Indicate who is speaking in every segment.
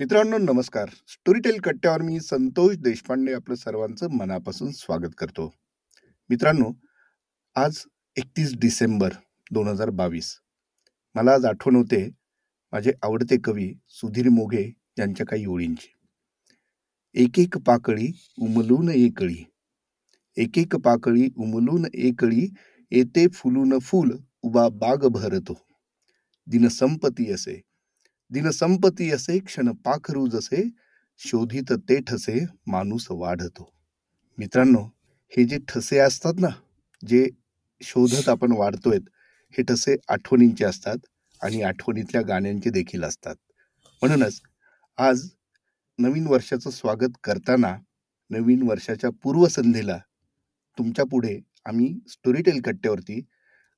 Speaker 1: मित्रांनो नमस्कार. स्टोरीटेल कट्ट्यावर मी संतोष देशपांडे आपलं सर्वांचं मनापासून स्वागत करतो. मित्रांनो आज एकतीस डिसेंबर दोन हजार बावीस. मला आज आठवण होते माझे आवडते कवी सुधीर मोघे यांच्या काही ओळींची. एक एक पाकळी उमलून एकळी एक एक पाकळी उमलून एकळी येते फुलून फुल उबा बाग भरतो. दिन संपती असे. दिन संपती असे क्षण पाखरू जसे शोधित ते ठसे माणूस वाढतो. मित्रांनो हे जे ठसे असतात ना जे शोधत आपण वाढतोय हे ठसे आठवणींचे असतात आणि आठवणीतल्या गाण्यांचे देखील असतात. म्हणूनच आज नवीन वर्षाचं स्वागत करताना नवीन वर्षाच्या पूर्वसंध्येला तुमच्यापुढे आम्ही स्टोरीटेल कट्ट्यावरती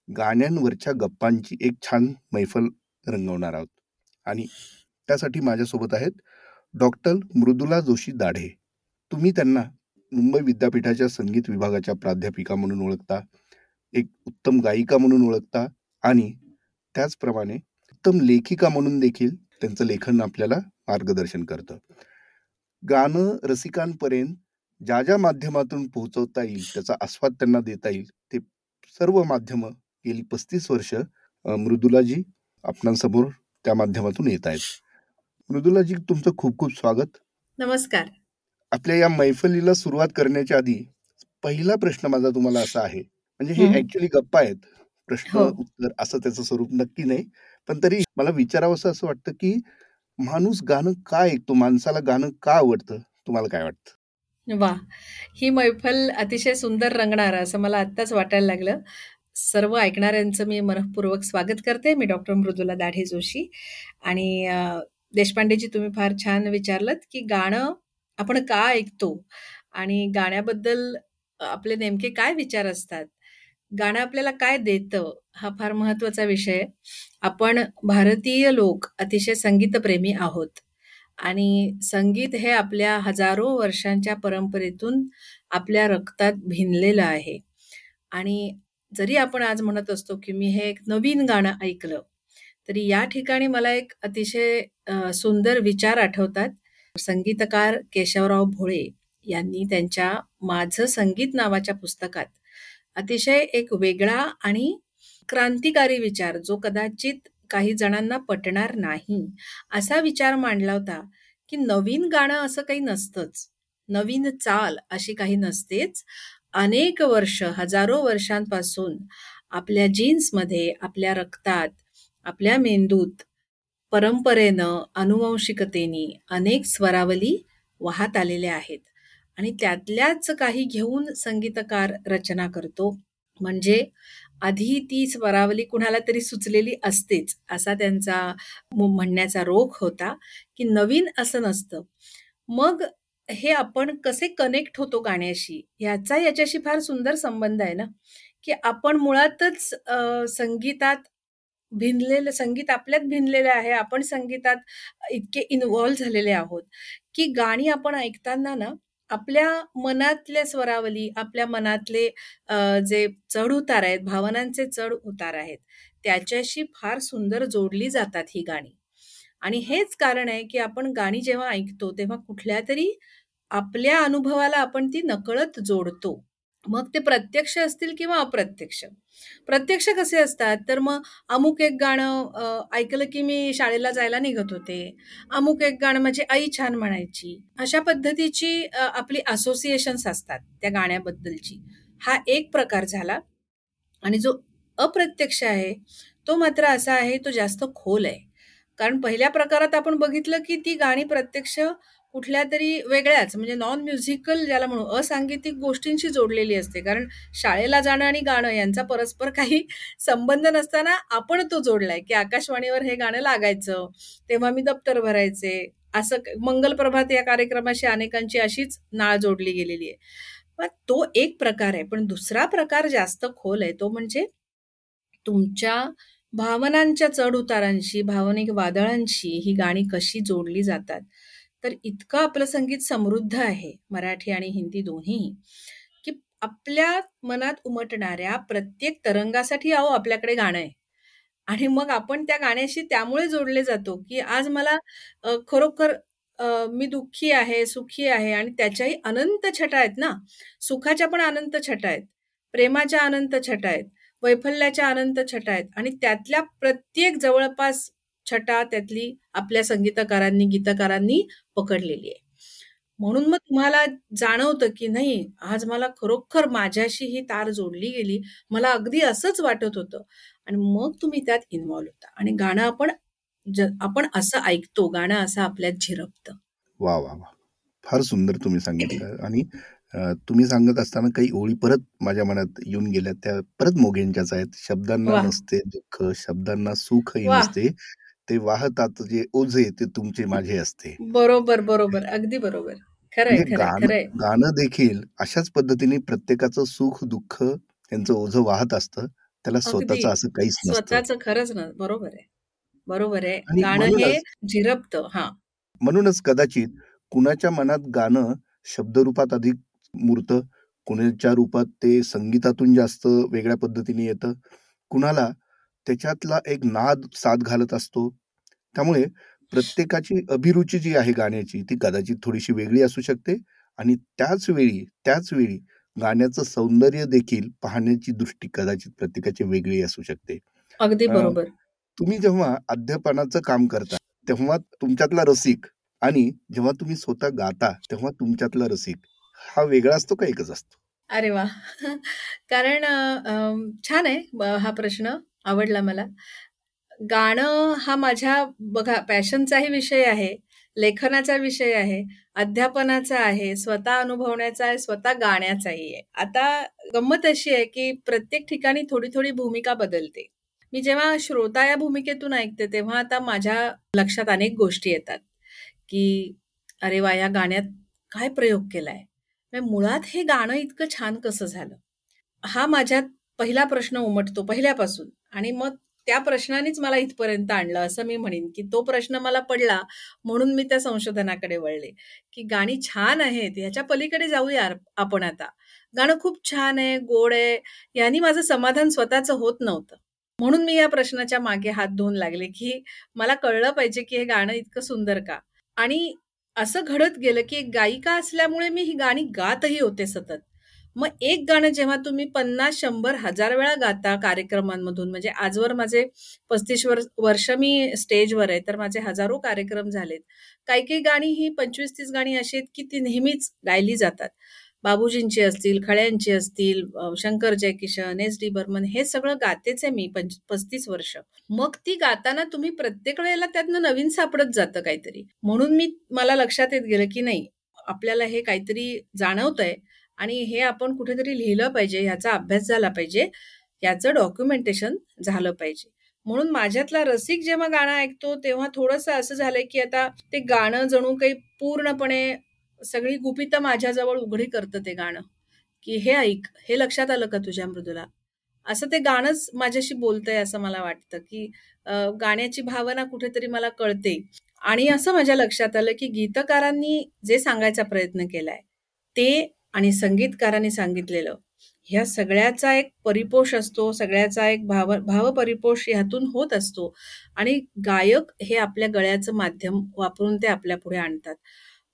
Speaker 1: गाण्यांवरच्या गप्पांची एक छान मैफल रंगवणार आहोत. आणि त्यासाठी माझ्यासोबत आहेत डॉक्टर मृदुला जोशी दाढे. तुम्ही त्यांना मुंबई विद्यापीठाच्या संगीत विभागाच्या प्राध्यापिका म्हणून ओळखता एक उत्तम गायिका म्हणून ओळखता आणि त्याचप्रमाणे उत्तम लेखिका म्हणून देखील त्यांचं लेखन आपल्याला मार्गदर्शन करतं. गाणं रसिकांपर्यंत ज्या ज्या माध्यमातून पोहोचवता येईल त्याचा आस्वाद त्यांना देता येईल ते सर्व माध्यमं गेली पस्तीस वर्ष मृदुलाजी आपणांसमोर त्या माध्यमातून येत आहेत. मृदुलाजी तुमचं खूप खूप स्वागत.
Speaker 2: नमस्कार.
Speaker 1: आपल्या या मैफलीला सुरुवात करण्याच्या आधी पहिला प्रश्न माझा तुम्हाला असा आहे. म्हणजे हे ऍक्च्युली गप्पा आहेत. प्रश्न
Speaker 2: हो.
Speaker 1: उत्तर असं त्याचं स्वरूप नक्की नाही. पण तरी मला विचारावं असं वाटतं की माणूस गाणं का ऐकतो? माणसाला गाणं का आवडतं? तुम्हाला काय वाटतं?
Speaker 2: वा ही मैफल अतिशय सुंदर रंगणार असं मला आत्ताच वाटायला लागलं. सर्व ऐकणाऱ्यांचं मी मनपूर्वक स्वागत करते. मी डॉक्टर मृदुला दाढे जोशी. आणि देशपांडेजी तुम्ही फार छान विचारलं की गाणं आपण का ऐकतो? आणि गाण्याबद्दल आपले नेमके काय विचार असतात? गाणं आपल्याला काय देतं? हा फार महत्त्वाचा विषय. आपण भारतीय लोक अतिशय संगीतप्रेमी आहोत. आणि संगीत हे आपल्या हजारो वर्षांच्या परंपरेतून आपल्या रक्तात भिनलेलं आहे. आणि जरी आपण आज म्हणत असतो की मी हे एक नवीन गाणं ऐकलं तरी या ठिकाणी मला एक अतिशय सुंदर विचार आठवतात. संगीतकार केशवराव भोळे यांनी त्यांच्या माझं संगीत नावाच्या पुस्तकात अतिशय एक वेगळा आणि क्रांतिकारी विचार जो कदाचित काही जणांना पटणार नाही असा विचार मांडला होता की नवीन गाणं असं काही नसतंच. नवीन चाल अशी काही नसतेच. अनेक वर्ष हजारो वर्षांपासून आपल्या जीन्समध्ये आपल्या रक्तात आपल्या मेंदूत परंपरेनं अनुवंशिकतेने अनेक स्वरावली वाहत आलेल्या आहेत. आणि त्यातल्याच काही घेऊन संगीतकार रचना करतो. म्हणजे आधी ती स्वरावली कुणाला तरी सुचलेली असतेच असा त्यांचा म्हणण्याचा रोख होता की नवीन असं नसतं. मग हे आपण कसे कनेक्ट होतो गाण्याशी? ह्याचा याच्याशी फार सुंदर संबंध आहे ना? की आपण मुळातच संगीतात भिनलेलं संगीत आपल्यात भिनलेलं आहे आपण संगीतात इतके इन्व्हॉल्व्ह झालेले आहोत की गाणी आपण ऐकताना ना आपल्या मनातल्या स्वरावली आपल्या मनातले जे चढ उतार आहेत भावनांचे चढ उतार आहेत त्याच्याशी फार सुंदर जोडली जातात ही गाणी. आणि हेच कारण आहे की आपण गाणी जेव्हा ऐकतो तेव्हा कुठल्या तरी आपल्या अनुभवाला आपण ती नकळत जोडतो. मग ते प्रत्यक्ष असतील किंवा अप्रत्यक्ष? प्रत्यक्ष कसे असतात? तर मग अमुक एक गाणं ऐकलं की मी शाळेला जायला निघत होते. अमुक एक गाणं माझी आई छान म्हणायची. अशा पद्धतीची आपली असोसिएशन्स असतात त्या गाण्याबद्दलची. हा एक प्रकार झाला. आणि जो अप्रत्यक्ष आहे तो मात्र असा आहे तो जास्त खोल आहे. कारण पहिल्या प्रकारात आपण बघितलं की ती गाणी प्रत्यक्ष कुठल्या तरी वेगळ्याच म्हणजे नॉन म्युझिकल ज्याला म्हणू असांगीतिक गोष्टींशी जोडलेली असते. कारण शाळेला जाणं आणि गाणं यांचा परस्पर काही संबंध नसताना आपण तो जोडलाय की आकाशवाणीवर हे गाणं लागायचं तेव्हा मी दप्तर भरायचे असं मंगल प्रभात या कार्यक्रमाशी अनेकांची अशीच नाळ जोडली गेलेली आहे. पण तो एक प्रकार आहे. पण दुसरा प्रकार जास्त खोल आहे तो म्हणजे तुमच्या भावनांच्या चढ उतारांशी भावनिक वादळांशी ही गाणी कशी जोडली जातात? तर इतकं आपलं संगीत समृद्ध आहे मराठी आणि हिंदी दोन्ही की आपल्या मनात उमटणाऱ्या प्रत्येक तरंगासाठी अहो आपल्याकडे गाणं आहे आणि मग आपण त्या गाण्याशी त्यामुळे जोडले जातो की आज मला खरोखर मी दुःखी आहे, सुखी आहे आणि त्याच्याही अनंत छटा आहेत ना. सुखाच्या पण अनंत छटा आहेत, प्रेमाच्या अनंत छटा आहेत, वैफल्याच्या अनंत छटा आहेत आणि त्यातल्या प्रत्येक जवळपास छटा त्यातली आपल्या संगीतकारांनी, गीतकारांनी पकडलेली आहे. म्हणून मग तुम्हाला जाणवतं, की नाही आज मला खरोखर माझ्याशी ही तार जोडली गेली. मला अगदी असंच वाटत होतं आणि मग तुम्ही त्यात इन्व्हॉल्व होता आणि गाणं आपण आपण असं ऐकतो, गाणं असं आपल्यात झिरपतं.
Speaker 1: वाह, वाह, वाह! फार सुंदर तुम्ही सांगितलं आणि तुम्ही सांगत असताना काही ओळी परत माझ्या मनात येऊन गेल्या. त्या परत मोगेंच्याच आहेत. शब्दांना! नसते दुःख, शब्दांना सुखही! नसते. ते वाहतात जे ओझे ते तुमचे माझे असते.
Speaker 2: बरोबर, बरोबर. अगदी बरोबर. खरंय,
Speaker 1: म्हणजे
Speaker 2: खरंय,
Speaker 1: गाणं देखील अशाच पद्धतीने प्रत्येकाचं सुख-दुःख त्यांचं ओझं वाहत असतं. त्याला. स्वतःचं असं काहीच नसतं.
Speaker 2: स्वतःचं खरंच ना. बरोबर आहे. बरोबर आहे. गाणं हे
Speaker 1: म्हणूनच
Speaker 2: झिरपतं. हां.
Speaker 1: म्हणूनच कदाचित कुणाच्या मनात गाणं शब्दरूपात अधिक मुरतं, कुणाच्या रूपात ते संगीतातून जास्त वेगळ्या पद्धतीने येतं. कुणाला त्याच्यातला एक नाद साद घालत असतो. त्यामुळे प्रत्येकाची अभिरुची जी आहे गाण्याची ती कदाचित थोडीशी वेगळी असू शकते आणि त्याच वेळी त्याच वेळी गाण्याचं सौंदर्य देखील पाहण्याची दृष्टी कदाचित प्रत्येकाची वेगळी असू शकते.
Speaker 2: अगदी बरोबर.
Speaker 1: तुम्ही जेव्हा अध्यापनाचं काम करता, तेव्हा तुमच्यातला रसिक आणि जेव्हा तुम्ही स्वतः गाता, तेव्हा तुमच्यातला रसिक हा वेगळा असतो का एकच असतो?
Speaker 2: अरे वाह! कारण छान आहे हा प्रश्न आवडला मला. गाणं हा माझ्या बघा पॅशनचाही विषय आहे, लेखनाचा विषय आहे, अध्यापनाचा आहे, स्वतः अनुभवण्याचा आहे, स्वतः गाण्याचाही आहे. आता गंमत अशी आहे, की प्रत्येक ठिकाणी थोडी-थोडी भूमिका बदलते. मी जेव्हा श्रोता या भूमिकेतून ऐकते, तेव्हा आता माझ्या लक्षात अनेक गोष्टी येतात, की अरे वा या गाण्यात काय प्रयोग केलाय? म्हणजे मुळात हे गाणं इतकं छान कसं झालं? हा माझ्यात पहिला प्रश्न उमटतो पहिल्यापासून आणि मग त्या प्रश्नानेच मला इथपर्यंत आणलं असं मी म्हणेन, की तो प्रश्न मला पडला म्हणून मी त्या संशोधनाकडे वळले, की गाणी छान आहेत ह्याच्या पलीकडे जाऊया आपण आता. गाणं खूप छान आहे, गोड आहे, यानी माझं समाधान स्वतःचं होत नव्हतं. म्हणून मी या प्रश्नाच्या मागे हात धुवून लागले, की मला कळलं पाहिजे, की हे गाणं इतकं सुंदर का? आणि असं घडत गेलं, की एक गायिका असल्यामुळे मी ही गाणी गातही होते सतत. मग एक गाणं जेव्हा तुम्ही पन्नास शंभर हजार वेळा गाता कार्यक्रमांमधून म्हणजे आजवर माझे 35 वर्ष वर्ष मी स्टेजवर आहे, तर माझे हजारो कार्यक्रम झालेत. काही-काही गाणी ही 25-30 गाणी अशी आहेत, की ती नेहमीच गायली जातात. बाबूजींची असतील, खळ्यांची असतील, शंकर जयकिशन, एस. डी. बर्मन हे सगळं गातेच आहे मी पंच 35 वर्ष. मग ती गाताना तुम्ही प्रत्येक वेळेला त्यातनं नवीन सापडत जातं काहीतरी. म्हणून मी मला लक्षात येत गेलं, की नाही आपल्याला हे काहीतरी जाणवतंय आणि हे आपण कुठेतरी लिहिलं पाहिजे, ह्याचा अभ्यास झाला पाहिजे, याचं डॉक्युमेंटेशन झालं पाहिजे. म्हणून माझ्यातला रसिक जेव्हा गाणं ऐकतो, तेव्हा थोडंसं असं झालंय, की आता ते गाणं जणू काही पूर्णपणे सगळी गुपितं माझ्याजवळ उघडी करतं ते गाणं, की "हे ऐक, हे लक्षात आलं का तुझ्या मृदुला?" असं ते गाणंच माझ्याशी बोलतंय असं मला वाटतं, की गाण्याची भावना कुठेतरी मला कळते आणि असं माझ्या लक्षात आलं, की गीतकारांनी जे सांगायचा प्रयत्न केलाय, ते आणि संगीतकारांनी सांगितलेलं, ह्या सगळ्याचा एक परिपोष असतो, सगळ्याचा एक भाव भावपरिपोष ह्यातून होत असतो आणि गायक हे आपल्या गळ्याचं माध्यम वापरून ते आपल्या पुढे आणतात.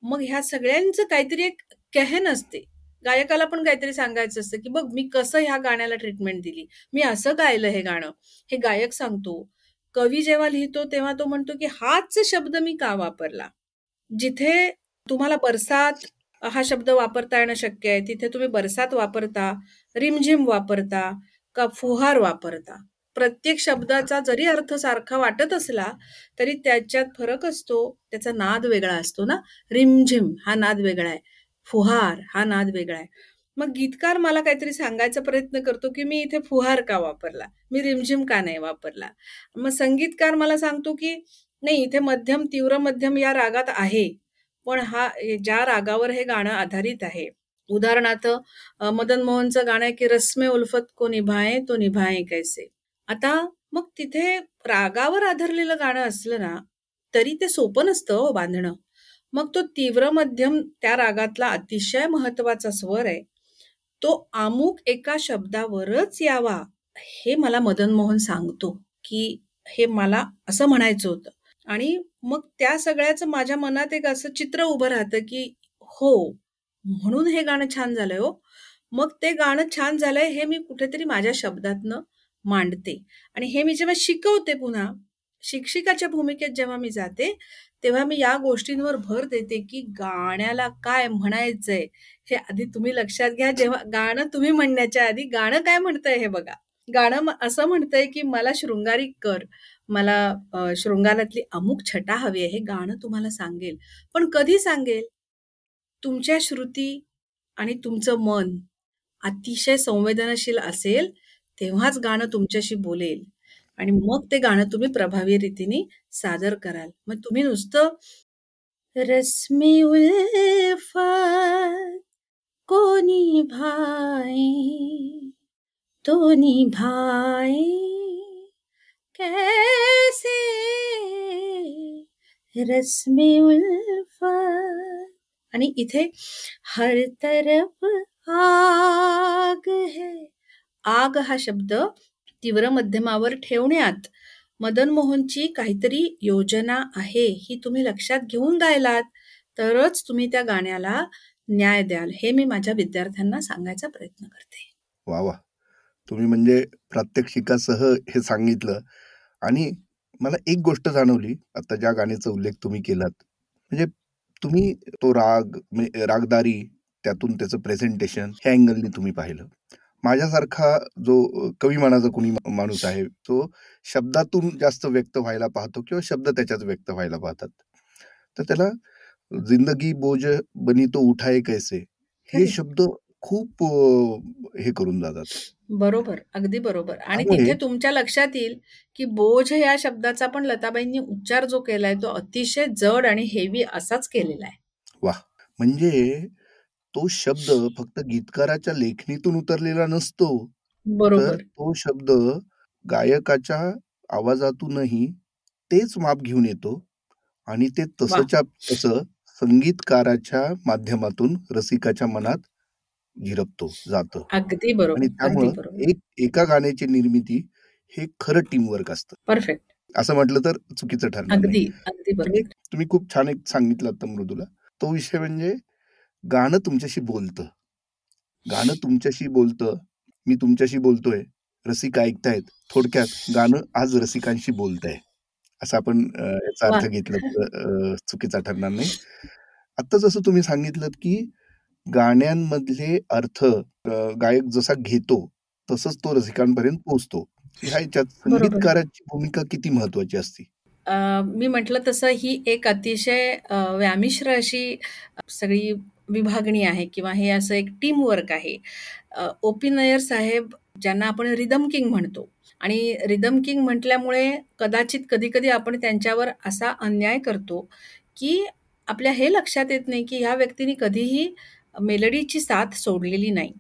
Speaker 2: मग ह्या सगळ्यांचं काहीतरी एक कहन असते. गायकाला पण काहीतरी सांगायचं असतं, की बघ मी कसं ह्या गाण्याला ट्रीटमेंट दिली. मी असं गायलं हे गाणं. हे गायक सांगतो. कवी जेव्हा लिहितो तेव्हा तो म्हणतो, की हाच शब्द मी का वापरला? जिथे तुम्हाला बरसात हा शब्द वापरता येणं शक्य आहे, तिथे तुम्ही बरसात वापरता, रिमझिम वापरता का फुहार वापरता. प्रत्येक शब्दाचा जरी अर्थ सारखा वाटत असला, तरी त्याच्यात फरक असतो. त्याचा नाद वेगळा असतो ना. रिमझिम हा नाद वेगळा आहे. फुहार हा नाद वेगळा आहे. मग गीतकार मला काहीतरी सांगायचा प्रयत्न करतो, की मी इथे फुहार का वापरला? मी रिमझिम का नाही वापरला? मग संगीतकार मला सांगतो, की नाही इथे मध्यम, तीव्र मध्यम या रागात आहे. पण हा ज्या रागावर हे गाणं आधारित आहे. उदाहरणार्थ मदन मोहनचं गाणं आहे, की रस्मे उल्फत को निभाएं तो निभाएं कैसे? आता मग तिथे रागावर आधारलेलं गाणं असलं ना, तरी ते सोपं नसतं हो बांधणं. मग तो तीव्र मध्यम त्या रागातला अतिशय महत्त्वाचा स्वर आहे. तो अमुक एका शब्दावरच यावा, हे मला मदन मोहन सांगतो, की हे मला असं म्हणायचं होतं. आणि मग त्या सगळ्याचं माझ्या मनात एक असं चित्र उभं राहतं की हो म्हणून हे गाणं छान झालंय हो. मग ते गाणं छान झालंय हे मी कुठेतरी माझ्या शब्दातनं मांडते. आणि हे मी जेव्हा शिकवते पुन्हा शिक्षिकाच्या भूमिकेत जेव्हा मी जाते तेव्हा मी या गोष्टींवर भर देते की गाण्याला काय म्हणायचंय हे आधी तुम्ही लक्षात घ्या. जेव्हा गाणं तुम्ही म्हणण्याच्या आधी गाणं काय म्हणतंय हे बघा. गाणं असं म्हणतंय की मला शृंगारिक कर मला शृंगारातली अमुक छटा हवी आहे हे गाणं तुम्हाला सांगेल. पण कधी सांगेल? तुमच्या श्रुती आणि तुमचं मन अतिशय संवेदनशील असेल तेव्हाच गाणं तुमच्याशी बोलेल. आणि मग ते गाणं तुम्ही प्रभावी रीतीने सादर कराल. मग तुम्ही नुसतं रश्मी उल्फत कोणी भाई तो निभाए कैसे रस्मे उल्फत। आणि इथे हर तरफ आग है। आग हा शब्द तीव्र मध्यमावर ठेवण्यात मदन मोहनची काहीतरी योजना आहे ही तुम्ही लक्षात घेऊन गायलात तरच तुम्ही त्या गाण्याला न्याय द्याल हे मी माझ्या विद्यार्थ्यांना सांगायचा प्रयत्न करते.
Speaker 1: वा वा. तुम्ही म्हणजे प्रात्यक्षिकासह हे सांगितलं आणि मला एक गोष्ट जाणवली आता ज्या गाण्याचा उल्लेख तुम्ही केलात. म्हणजे तुम्ही तो राग रागदारी त्यातून त्याचं प्रेझेंटेशन ह्या अँगलनी तुम्ही पाहिलं. माझ्यासारखा जो कवी मनाचा कुणी माणूस आहे तो शब्दातून जास्त व्यक्त व्हायला पाहतो किंवा शब्द त्याच्यात व्यक्त व्हायला पाहतात. तर त्याला जिंदगी बोज बनी तो उठाए कैसे? हे शब्द खूप हे करून जातात.
Speaker 2: बरोबर अगदी बरोबर. आणि तिथे तुमच्या लक्षात येईल की बोझ या शब्दाचा पण लताबाईंनी उच्चार जो केलाय तो अतिशय जड आणि हेवी असाच केलेला आहे.
Speaker 1: वा म्हणजे तो शब्द फक्त गीतकाराच्या लेखणीतून उतरलेला नसतो.
Speaker 2: बरोबर.
Speaker 1: तो शब्द गायकाच्या आवाजातूनही तेच माप घेऊन येतो आणि ते तसच्या तसं संगीतकाराच्या माध्यमातून रसिकाच्या मनात झिरपतो जात.
Speaker 2: अगदी बरोबर
Speaker 1: आणि त्यामुळं एक एका गाण्याची निर्मिती हे खरं टीम वर्क असतं.
Speaker 2: परफेक्ट
Speaker 1: असं म्हटलं तर चुकीचं ठरणार
Speaker 2: अगदी अगदी बरोबर.
Speaker 1: तुम्ही खूप छान एक सांगितलं आता मृदूला. तो विषय म्हणजे गाणं तुमच्याशी बोलतं. गाणं तुमच्याशी बोलतं. मी तुमच्याशी बोलतोय. रसिका ऐकतायत. थोडक्यात गाणं आज रसिकांशी बोलत आहे असं आपण याचा अर्थ घेतलं तर चुकीचा ठरणार नाही. आता जसं तुम्ही सांगितलं की गाण्यांमधले अर्थ गायक जसा घेतो तसंच तो रसिकांपर्यंत पोहोचतो. ह्या याच्यात संगीतकाराची भूमिका किती महत्वाची असते?
Speaker 2: मी म्हटलं तसं ही एक अतिशय व्यामिश्र अशी सगळी विभागणी आहे किंवा हे असं एक टीम वर्क आहे ओ पी नयर साहेब ज्यांना आपण रिदम किंग म्हणतो आणि रिदम किंग म्हटल्यामुळे कदाचित कधी कधी आपण त्यांच्यावर असा अन्याय करतो की आपल्या हे लक्षात येत नाही की ह्या व्यक्तीने कधीही मेलडीची साथ सोडलेली नाही.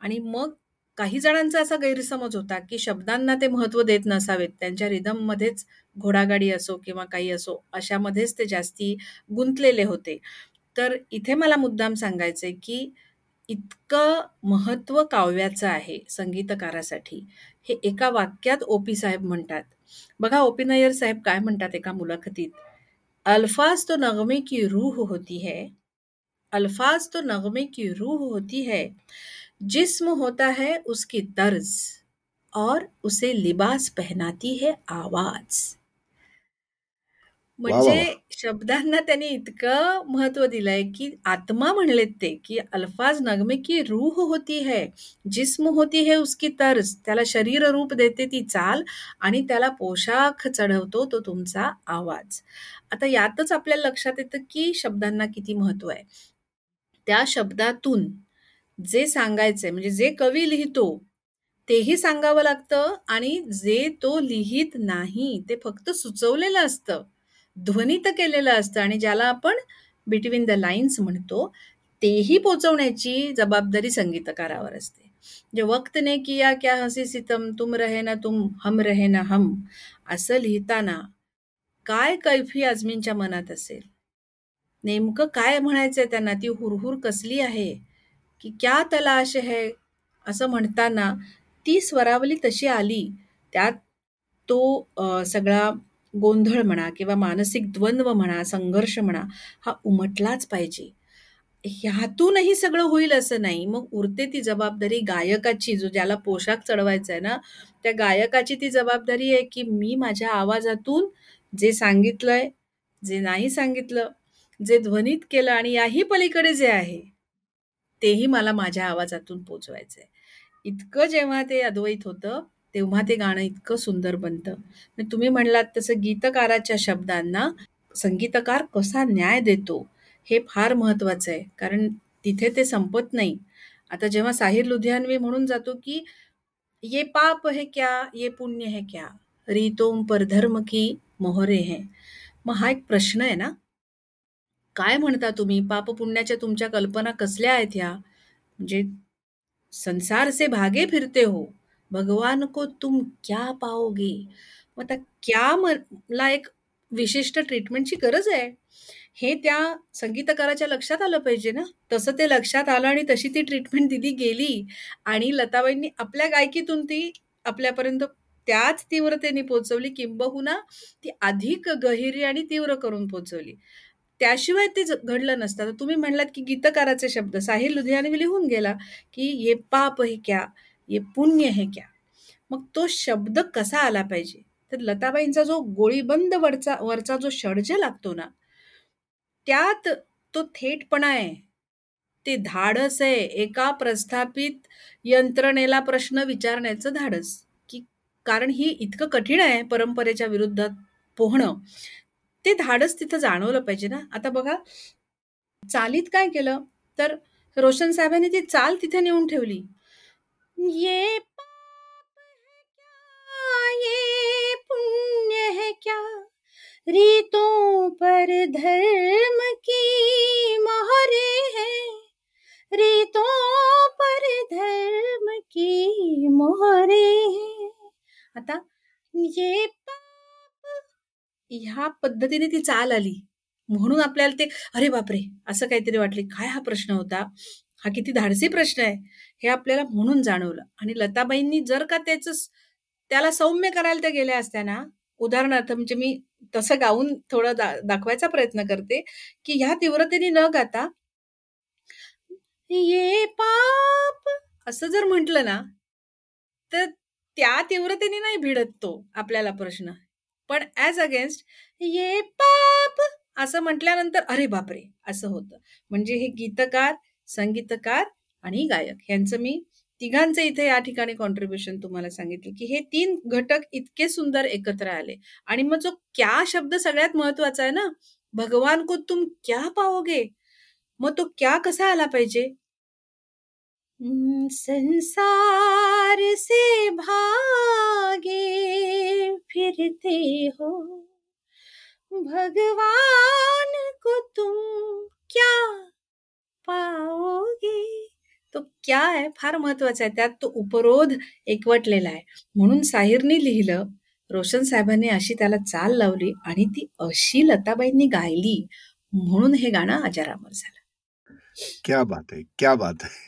Speaker 2: आणि मग काही जणांचा असा गैरसमज होता की शब्दांना ते महत्त्व देत नसावेत. त्यांच्या रिदममध्येच घोडागाडी असो किंवा काही असो अशामध्येच ते जास्ती गुंतलेले होते. तर इथे मला मुद्दाम सांगायचंय की इतकं महत्त्व काव्याचं आहे संगीतकारासाठी. हे एका वाक्यात ओपी साहेब म्हणतात. बघा ओपी नय्यर साहेब काय म्हणतात एका मुलाखतीत. अल्फाज तो नगमे की रूह होती है अल्फाज तो नगमे की रूह होती है जिस्म होता है उसकी तर्ज और उसे लिबास पहनाती है आवाज। म्हणजे शब्दांना त्यांनी इतकं महत्त्व दिलंय की आत्मा म्हणलेत ते की अल्फाज नगमे की रूह होती है जिस्म होती है उसकी तर्ज त्याला शरीर रूप देते ती चाल आणि त्याला पोशाख चढवतो तो तुमचा आवाज. आता यातच आपल्याला लक्षात येतं की शब्दांना किती महत्त्व आहे. त्या शब्दातून जे सांगायचंय म्हणजे जे कवी लिहितो तेही सांगावं लागतं आणि जे तो लिहित नाही ते फक्त सुचवलेलं असतं ध्वनित केलेलं असतं आणि ज्याला आपण बिटवीन द लाईन्स म्हणतो तेही पोचवण्याची जबाबदारी संगीतकारावर असते. जे वक्त ने किया क्या हसी सितम तुम रहे ना तुम हम रहे ना हम असं लिहिताना काय कैफी आजमींच्या मनात असेल? नेमकं काय म्हणायचंय त्यांना? ती हुरहुर कसली आहे? की क्या तलाश है? असं म्हणताना ती स्वरावली तशी आली. त्यात तो सगळा गोंधळ म्हणा किंवा मानसिक द्वंद्व म्हणा संघर्ष म्हणा हा उमटलाच पाहिजे. ह्यातूनही सगळं होईल असं नाही. मग उरते ती जबाबदारी गायकाची जो ज्याला पोशाख चढवायचा आहे ना त्या गायकाची ती जबाबदारी आहे की मी माझ्या आवाजातून जे सांगितलंय जे नाही सांगितलं जे ध्वनित केलं आणि याही पलीकडे जे आहे तेही मला माझ्या आवाजातून पोचवायचंय. इतकं जेव्हा ते अद्वैत होतं तेव्हा ते गाणं इतकं सुंदर बनतं. तुम्ही म्हणलात तसं गीतकाराच्या शब्दांना संगीतकार कसा न्याय देतो हे फार महत्वाचं आहे. कारण तिथे ते संपत नाही. आता जेव्हा साहिर लुधियानवी म्हणून जातो की ये पाप है क्या ये पुण्य है क्या रितोम पर धर्म की मोहरे है. मग हा एक प्रश्न आहे ना? काय म्हणता तुम्ही? पाप पुण्याच्या तुमच्या कल्पना कसल्या आहेत ह्या? म्हणजे संसार से भागे फिरते हो. भगवान को तुम क्या पाओगे? मग आता क्या मला एक विशिष्ट ट्रीटमेंटची गरज आहे. हे त्या संगीतकाराच्या लक्षात आलं पाहिजे ना? तसं ते लक्षात आलं आणि तशी ती ट्रीटमेंट दिली गेली आणि लताबाईंनी आपल्या गायकीतून ती आपल्यापर्यंत त्याच तीव्रतेने पोचवली किंबहुना ती अधिक गहिरी आणि तीव्र करून पोचवली त्याशिवाय ते घडलं नसतं. तुम्ही म्हणलात की गीतकाराचे शब्द साहिल लुधियाने लिहून गेला की ये पाप हे क्या ये पुण्य हे क्या? मग तो शब्द कसा आला पाहिजे? तर लताबाईंचा जो गोळीबंद वरचा वरचा जो षडज लागतो ना त्यात तो थेटपणा आहे. ते धाडस आहे. एका प्रस्थापित यंत्रणेला प्रश्न विचारण्याचं धाडस. की कारण ही इतकं कठीण आहे परंपरेच्या विरुद्धात पोहणं. ते धाडस तिथं जाणवलं पाहिजे ना. आता बघा चालीत काय केलं? तर रोशन साहेबांनी ती चाल तिथे नेऊन ठेवली. ये ये पुण्य है क्या? रीतों पर धर्म की मोहरे है। रीतों पर धर्म की मोहरे है। आता ये पा ह्या पद्धतीने ती चाल आली. म्हणून आपल्याला ते अरे बापरे! असं काहीतरी वाटले. काय हा प्रश्न होता? हा किती धाडसी प्रश्न आहे? हे आपल्याला म्हणून जाणवलं. आणि लताबाईंनी जर का त्याच त्याला सौम्य करायला त्या गेल्या असत्या ना उदाहरणार्थ म्हणजे मी तसं गाऊन थोडं दा दाखवायचा प्रयत्न करते की ह्या तीव्रतेने न गाता ये पाप! असं जर म्हटलं ना तर त्या तीव्रतेने नाही भिडत तो आपल्याला प्रश्न. पण ॲज अगेन्स्ट ये पाप! असं म्हटल्यानंतर अरे बापरे! असं होतं. म्हणजे हे गीतकार संगीतकार आणि गायक यांचं मी तिघांचे इथे या ठिकाणी कॉन्ट्रीब्युशन तुम्हाला सांगितलं की हे तीन घटक इतके सुंदर एकत्र आले. आणि मग जो क्या शब्द सगळ्यात महत्त्वाचा आहे ना भगवान को तुम क्या पाओगे? मग तो क्या कसा आला पाहिजे? संसार से भागे फिरते हो। भगवान को तुम क्या पाओगे? तो क्या आहे फार महत्त्वाचा आहे. त्यात तो उपरोध एकवटलेला आहे. म्हणून साहिरने लिहिलं रोशन साहेबांनी अशी त्याला चाल लावली आणि ती अशी लताबाईंनी गायली म्हणून हे गाणं अजरामर झालं.
Speaker 1: क्या बात आहे क्या बात आहे.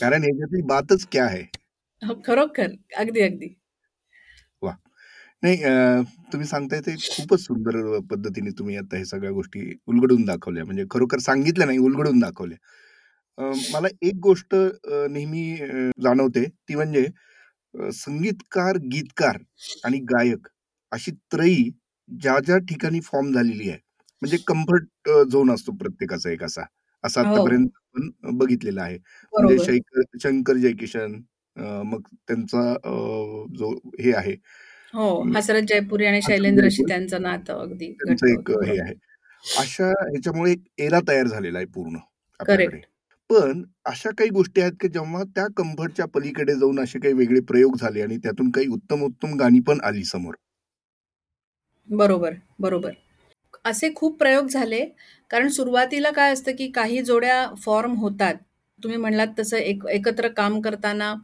Speaker 1: कारण याच्यातली बातच क्या आहे?
Speaker 2: हो, खरोखर. अगदी अगदी.
Speaker 1: वा. नाही तुम्ही सांगताय ते खूपच सुंदर पद्धतीने तुम्ही आता हे सगळ्या गोष्टी उलगडून दाखवल्या. म्हणजे खरोखर सांगितलं नाही उलगडून दाखवल्या. मला एक गोष्ट नेहमी जाणवते. ती म्हणजे संगीतकार गीतकार आणि गायक अशी त्रयी ज्या ज्या ठिकाणी फॉर्म झालेली आहे. म्हणजे कम्फर्ट झोन असतो प्रत्येकाचा एक असा. असं
Speaker 2: हो.
Speaker 1: आतापर्यंत आपण बघितलेला आहे. म्हणजे शंकर शंकर जयकिशन मग त्यांचा जो हे आहे.
Speaker 2: हो हसरत जयपुरी आणि शैलेंद्रशी त्यांचं नातं अगदी
Speaker 1: त्यांचं एक हे आहे. अशा ह्याच्यामुळे एक एरा तयार झालेला आहे पूर्ण आपल्याकडे. पण अशा काही गोष्टी आहेत की जेव्हा त्या कम्फर्टच्या पलीकडे जाऊन असे काही वेगळे प्रयोग झाले आणि त्यातून काही उत्तम उत्तम गाणी पण आली समोर.
Speaker 2: बरोबर बरोबर. असे खूप प्रयोग झाले. कारण सुरुवातीला काय असतं की काही जोड्या फॉर्म होतात. तुम्ही म्हणलात तसं एक एकत्र काम करताना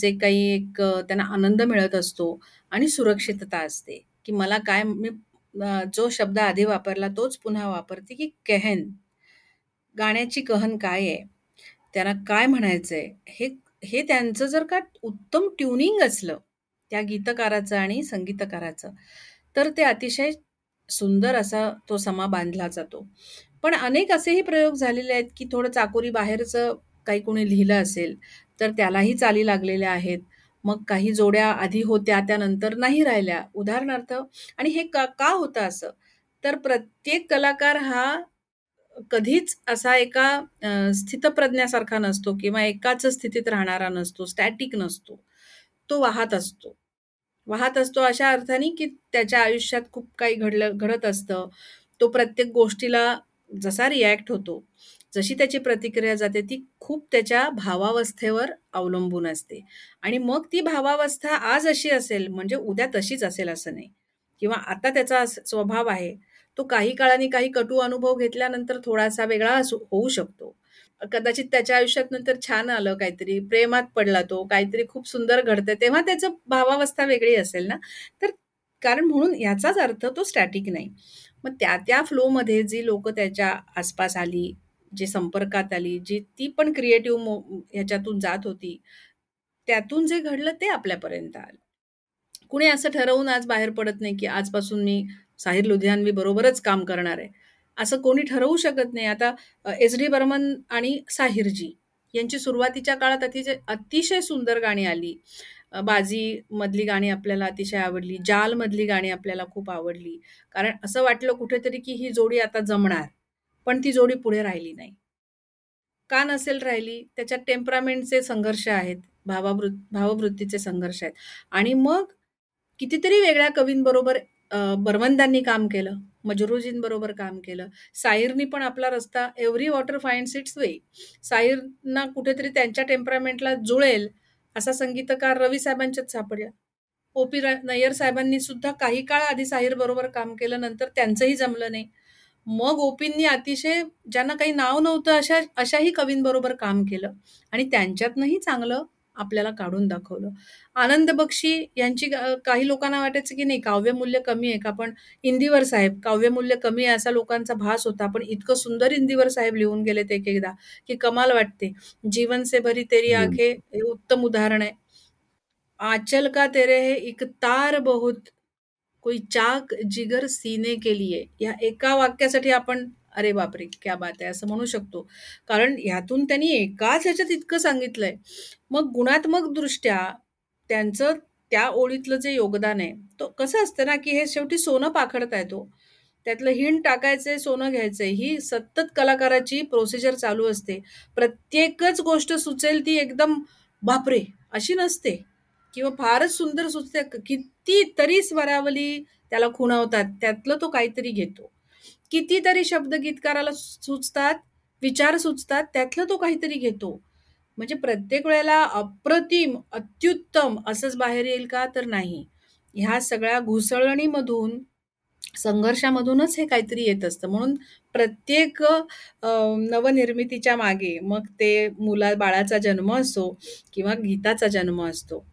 Speaker 2: जे काही एक त्यांना आनंद मिळत असतो आणि सुरक्षितता असते. की मला काय मी जो शब्द आधी वापरला तोच पुन्हा वापरते की कहन. गाण्याची कहन काय आहे? त्यांना काय म्हणायचं आहे हे हे त्यांचं जर का उत्तम ट्युनिंग असलं त्या गीतकाराचं आणि संगीतकाराचं तर ते अतिशय सुंदर असा तो समा बांधला जातो. पण अनेक असेही प्रयोग झालेले आहेत की थोडं चाकोरी बाहेरचं काही कोणी लिहिलं असेल तर त्यालाही चाली लागलेल्या आहेत. मग काही जोड्या आधी होत्या त्यानंतर नाही राहिल्या. उदाहरणार्थ आणि हे का का होतं असं? तर प्रत्येक कलाकार हा कधीच असा एका स्थितप्रज्ञासारखा नसतो किंवा एकाच स्थितीत राहणारा नसतो स्टॅटिक नसतो. तो वाहत असतो. वाहत असतो अशा अर्थाने की त्याच्या आयुष्यात खूप काही घडलं घडत असतं. तो प्रत्येक गोष्टीला जसा रिॲक्ट होतो जशी त्याची प्रतिक्रिया जाते ती खूप त्याच्या भावावस्थेवर अवलंबून असते. आणि मग ती भावावस्था आज अशी असेल म्हणजे उद्या तशीच असेल असं नाही. किंवा आता त्याचा स्वभाव आहे तो काही काळाने काही कटू अनुभव घेतल्यानंतर थोडासा वेगळा असू होऊ शकतो. कदाचित त्याच्या आयुष्यात नंतर छान आलं काहीतरी प्रेमात पडला तो काहीतरी खूप सुंदर घडतं तेव्हा त्याचं भावावस्था वेगळी असेल ना? तर कारण म्हणून याचाच अर्थ तो स्टॅटिक नाही. मग त्या त्या फ्लोमध्ये जी लोक त्याच्या आसपास आली जी संपर्कात आली जी ती पण क्रिएटिव्ह ह्याच्यातून जात होती त्यातून जे घडलं ते आपल्यापर्यंत आलं. कुणी असं ठरवून आज बाहेर पडत नाही की आजपासून मी साहिर लुधियानवी बरोबरच काम करणार आहे. असं कोणी ठरवू शकत नाही. आता एस डी बर्मन आणि साहिरजी यांची सुरुवातीच्या काळात अतिशय अतिशय सुंदर गाणी आली. बाजी मधली गाणी आपल्याला अतिशय आवडली. जाल मधली गाणी आपल्याला खूप आवडली. कारण असं वाटलं कुठेतरी की ही जोडी आता जमणार पण ती जोडी पुढे राहिली नाही. का नसेल राहिली? त्याच्यात टेम्परामेंटचे संघर्ष आहेत भावावृ भाववृत्तीचे संघर्ष आहेत. आणि मग कितीतरी वेगळ्या कवींबरोबर बरवंदांनी काम केलं मजरूजींबरोबर काम केलं. साहिरनी पण आपला रस्ता every water find its way. साहिरना कुठेतरी त्यांच्या टेम्परामेंटला जुळेल असा संगीतकार रवी साहेबांच्याच सापडला. ओ पी नय्यर साहेबांनी सुद्धा काही काळ आधी साहिर बरोबर काम केलं नंतर त्यांचंही जमलं नाही. मग ओपींनी अतिशय ज्यांना काही नाव नव्हतं अशा अशाही कवींबरोबर काम केलं. आणि त्यांच्यातनंही चांगलं आपल्याला काढून दाखवलं. आनंद बक्षी यांची काही लोकांना वाटायचं की नाही काव्यमूल्य कमी आहे का? पण इंदिवर साहेब काव्यमूल्य कमी आहे असा लोकांचा भास होता. पण इतकं सुंदर इंदिवर साहेब लिहून गेलेत एक एकदा की कमाल वाटते. जीवन से भरी तेरी आखे हे उत्तम उदाहरण आहे. आचल का तेरे हे एक तार बहुत कोई चाक जिगर सीने के लिए. या एका वाक्यासाठी आपण अरे बापरे क्या बात आहे असं म्हणू शकतो. कारण ह्यातून त्यांनी एकाच ह्याच्यात इतकं सांगितलंय. मग गुणात्मक दृष्ट्या त्यांचं त्या ओळीतलं जे योगदान आहे तो कसं असतं ना की हे शेवटी सोनं पाखडता तो. त्यातलं हिण टाकायचंय सोनं घ्यायचंय ही सतत कलाकाराची प्रोसिजर चालू असते. प्रत्येकच गोष्ट सुचेल ती एकदम बापरे अशी नसते. किंवा फारच सुंदर सुचते किती तरी स्वरावली त्याला खुणावतात त्यातलं तो काहीतरी घेतो. कितीतरी शब्द गीतकाराला सुचतात विचार सुचतात त्यातलं तो काहीतरी घेतो. म्हणजे प्रत्येक वेळेला अप्रतिम अत्युत्तम असंच बाहेर येईल का तर नाही. ह्या सगळ्या घुसळणीमधून संघर्षामधूनच हे काहीतरी येत असतं. म्हणून प्रत्येक नवनिर्मितीच्या मागे मग ते मुला बाळाचा जन्म असो किंवा गीताचा जन्म असतो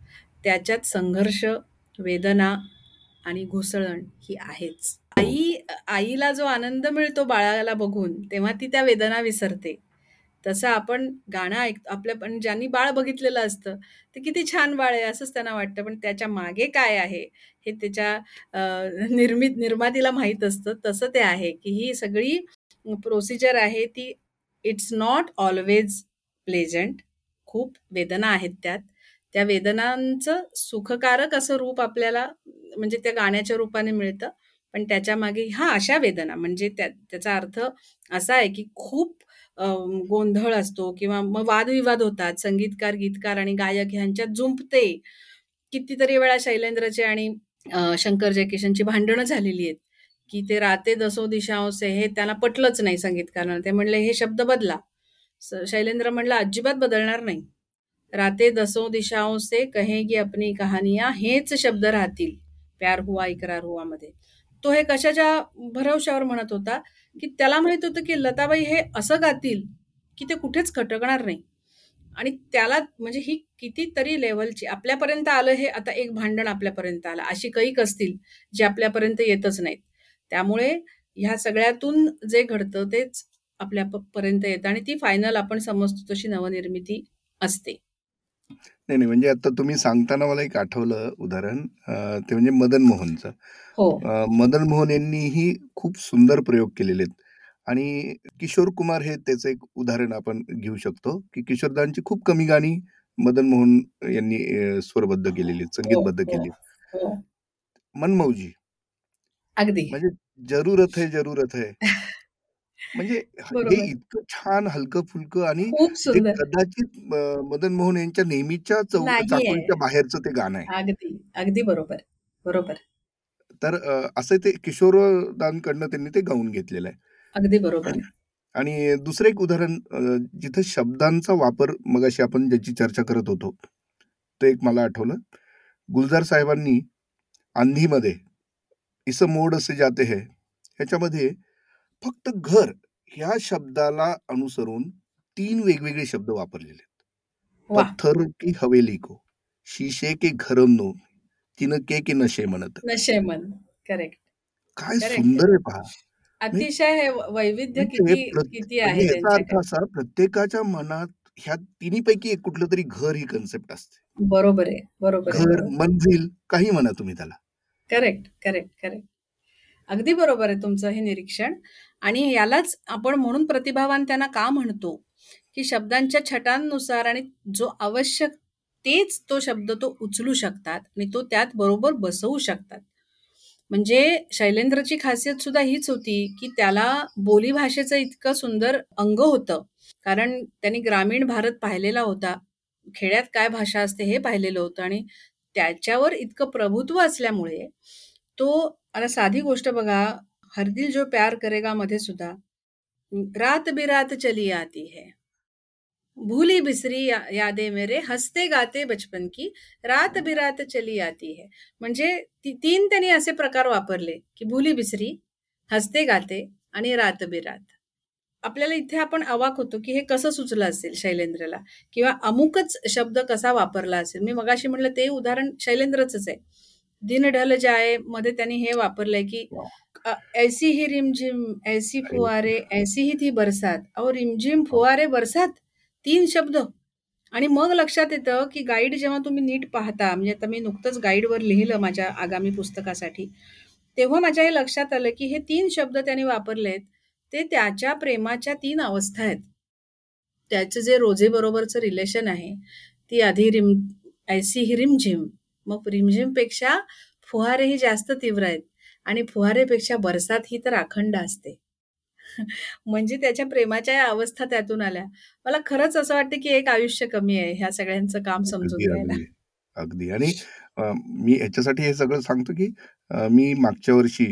Speaker 2: त्याच्यात संघर्ष वेदना आणि घुसळण ही आहेच. हो. आई आईला जो आनंद मिळतो बाळाला बघून तेव्हा ती त्या वेदना विसरते. तसं आपण गाणं ऐक आपल्या पण ज्यांनी बाळ बघितलेलं असतं ते किती छान बाळ आहे असंच त्यांना वाटतं पण त्याच्यामागे काय आहे हे त्याच्या निर्मित निर्मातीला माहीत असतं. तसं ते आहे की ही सगळी प्रोसिजर आहे ती इट्स नॉट ऑलवेज प्लेजंट. खूप वेदना आहेत त्यात. त्या वेदनांचं सुखकारक असं रूप आपल्याला म्हणजे त्या गाण्याच्या रूपाने मिळतं. पण त्याच्यामागे हा अशा वेदना. म्हणजे त्या त्याचा अर्थ असा आहे की खूप गोंधळ असतो किंवा मग वादविवाद होतात. संगीतकार गीतकार आणि गायक ह्यांच्यात जुंपते. कितीतरी वेळा शैलेंद्रचे आणि शंकर जयकिशनची भांडणं झालेली आहेत की ते राते दसो दिशांसे हे त्यांना पटलंच नाही संगीतकारांना. ते म्हणले हे शब्द बदला. शैलेंद्र म्हणलं अजिबात बदलणार नाही. राते दसो दिशाओं से कहेगी अपनी कहानिया हेच शब्द राहतील. प्यार हुआ इकरार हुआ मध्ये. तो हे कशाच्या भरवशावर म्हणत होता? की त्याला माहीत होतं की लताबाई हे असं गातील की ते कुठेच खटकणार नाही. आणि त्याला म्हणजे ही कितीतरी लेवलची आपल्यापर्यंत आलं हे आता एक भांडण आपल्यापर्यंत आलं. अशी कैक असतील जे आपल्यापर्यंत येतच नाहीत. त्यामुळे ह्या सगळ्यातून जे घडतं तेच आपल्यापर्यंत येतं आणि ती फायनल आपण समजतो तशी नवनिर्मिती असते.
Speaker 1: नाही, नाही. म्हणजे आता तुम्ही सांगताना मला एक आठवलं उदाहरण अ, ते म्हणजे मदन मोहनचं.
Speaker 2: हो.
Speaker 1: अ, मदन मोहन यांनीही खूप सुंदर प्रयोग केलेले आहेत आणि किशोर कुमार हे त्याचं एक उदाहरण आपण घेऊ शकतो, की किशोरदांची खूप कमी गाणी मदन मोहन यांनी अ, स्वरबद्ध केलेली आहेत,
Speaker 2: हो,
Speaker 1: संगीतबद्ध
Speaker 2: हो,
Speaker 1: केली.
Speaker 2: हो.
Speaker 1: मनमौजी.
Speaker 2: अगदी.
Speaker 1: म्हणजे जरूरत है, जरूरत है. म्हणजे ह
Speaker 2: बरोबर.
Speaker 1: इतकं छान हलकं-फुलकं आणि
Speaker 2: खूप
Speaker 1: जे
Speaker 2: सुंदर.
Speaker 1: कदाचित मदन मोहन यांच्या नेहमीच्या चौ
Speaker 2: नाहीये.
Speaker 1: चाकोरीच्या बाहेरचं ते गाणं आहे.
Speaker 2: अगदी, अगदी बरोबर. बरोबर.
Speaker 1: तर अ, असं ते किशोरदांकडनं त्यांनी ते गाऊन घेतलेलं आहे.
Speaker 2: अगदी बरोबर.
Speaker 1: आणि दुसरं एक उदाहरण अ, जिथं शब्दांचा वापर मगाशी आपण ज्याची चर्चा करत होतो, ते एक मला आठवलं. गुलजार साहेबांनी आंधीमध्ये इस मोड से जाते है ह्याच्यामध्ये फक्त घर ह्या शब्दाला अनुसरून 3 वेगवेगळे शब्द वापरलेले आहेत.
Speaker 2: वाह!
Speaker 1: पत्थर की हवेली को, शीशे के घरनो, तिनके के नशे म्हणत.
Speaker 2: नशे मन. करेक्ट.
Speaker 1: काय
Speaker 2: करेक्ट.
Speaker 1: सुंदर आहे पहा. म्हणजे
Speaker 2: अतिशय हे वैविध्य
Speaker 1: म्हणजे
Speaker 2: किती
Speaker 1: प्रत
Speaker 2: किती
Speaker 1: म्हणजे
Speaker 2: आहे
Speaker 1: याचा अर्थ
Speaker 2: त्यांच्याकडे.
Speaker 1: असा प्रत्येकाच्या मनात ह्या तिन्हीपैकी एक कुठलंतरी घर ही कन्सेप्ट असते.
Speaker 2: बरोबर आहे. बरोबर आहे.
Speaker 1: घर,
Speaker 2: बरोबर.
Speaker 1: मंजिल काही म्हणा तुम्ही त्याला.
Speaker 2: Correct, correct, correct. अगदी बरोबर आहे तुमचं हे निरीक्षण आणि यालाच आपण म्हणून प्रतिभावान त्यांना का म्हणतो, की शब्दांच्या छटांनुसार आणि जो आवश्यक तेच तो शब्द तो उचलू शकतात आणि तो त्यात बरोबर बसवू शकतात. म्हणजे शैलेंद्रची खासियत सुद्धा हीच होती, की त्याला बोलीभाषेचं इतकं सुंदर अंग होतं. कारण त्यांनी ग्रामीण भारत पाहिलेला होता. खेड्यात काय भाषा असते हे पाहिलेलं होतं आणि त्याच्यावर इतकं प्रभुत्व असल्यामुळे तो आता साधी गोष्ट बघा, हर दिल जो प्यार करेगा मध्ये सुद्धा रात बिरात चली आती है. भूली बिसरी या यादें मेरे हसते गाते बचपन की रात बिरात चली आती है. म्हणजे ती तीन त्यांनी असे प्रकार वापरले, की भूली बिसरी, हसते गाते आणि रात बिरात. आपल्याला इथे आपण अवाक होतो, की हे कसं सुचलं असेल शैलेंद्रला किंवा अमुकच शब्द कसा वापरला असेल. मी मगाशी म्हटलं ते उदाहरण शैलेंद्रच आहे. दिन ढल जाए मध्ये त्यांनी हे वापरलंय, की! अ, ऐसी ही रिमझिम, ऐसी
Speaker 1: अरे
Speaker 2: फुवारे, ऐसी ही थी बरसात. अहो रिमझिम, फुवारे, बरसात 3 शब्द आणि मग लक्षात येतं, की गाईड जेव्हा तुम्ही नीट पाहता, म्हणजे आता मी नुकतंच गाईडवर लिहिलं माझ्या आगामी पुस्तकासाठी. तेव्हा माझ्या हे लक्षात आलं, की हे 3 शब्द त्यांनी वापरलेत, ते त्याच्या प्रेमाच्या 3 अवस्था आहेत. त्याचं जे रोजेबरोबरचं रिलेशन आहे, ती आधी रिम ऐसी ही रिमझिम, मग रिमझिमपेक्षा फुहारेही जास्त तीव्र आहेत आणि फुहारेपेक्षा बरसात ही तर अखंड असते. म्हणजे त्याच्या प्रेमाच्या या अवस्था त्यातून आल्या. मला खरंच असं वाटतं, की एक आयुष्य कमी आहे ह्या सगळ्यांचं काम समजून
Speaker 1: अगदी,
Speaker 2: घ्यायला.
Speaker 1: अगदी. आणि मी ह्याच्यासाठी हे सगळं सांगतो, की मी मागच्या वर्षी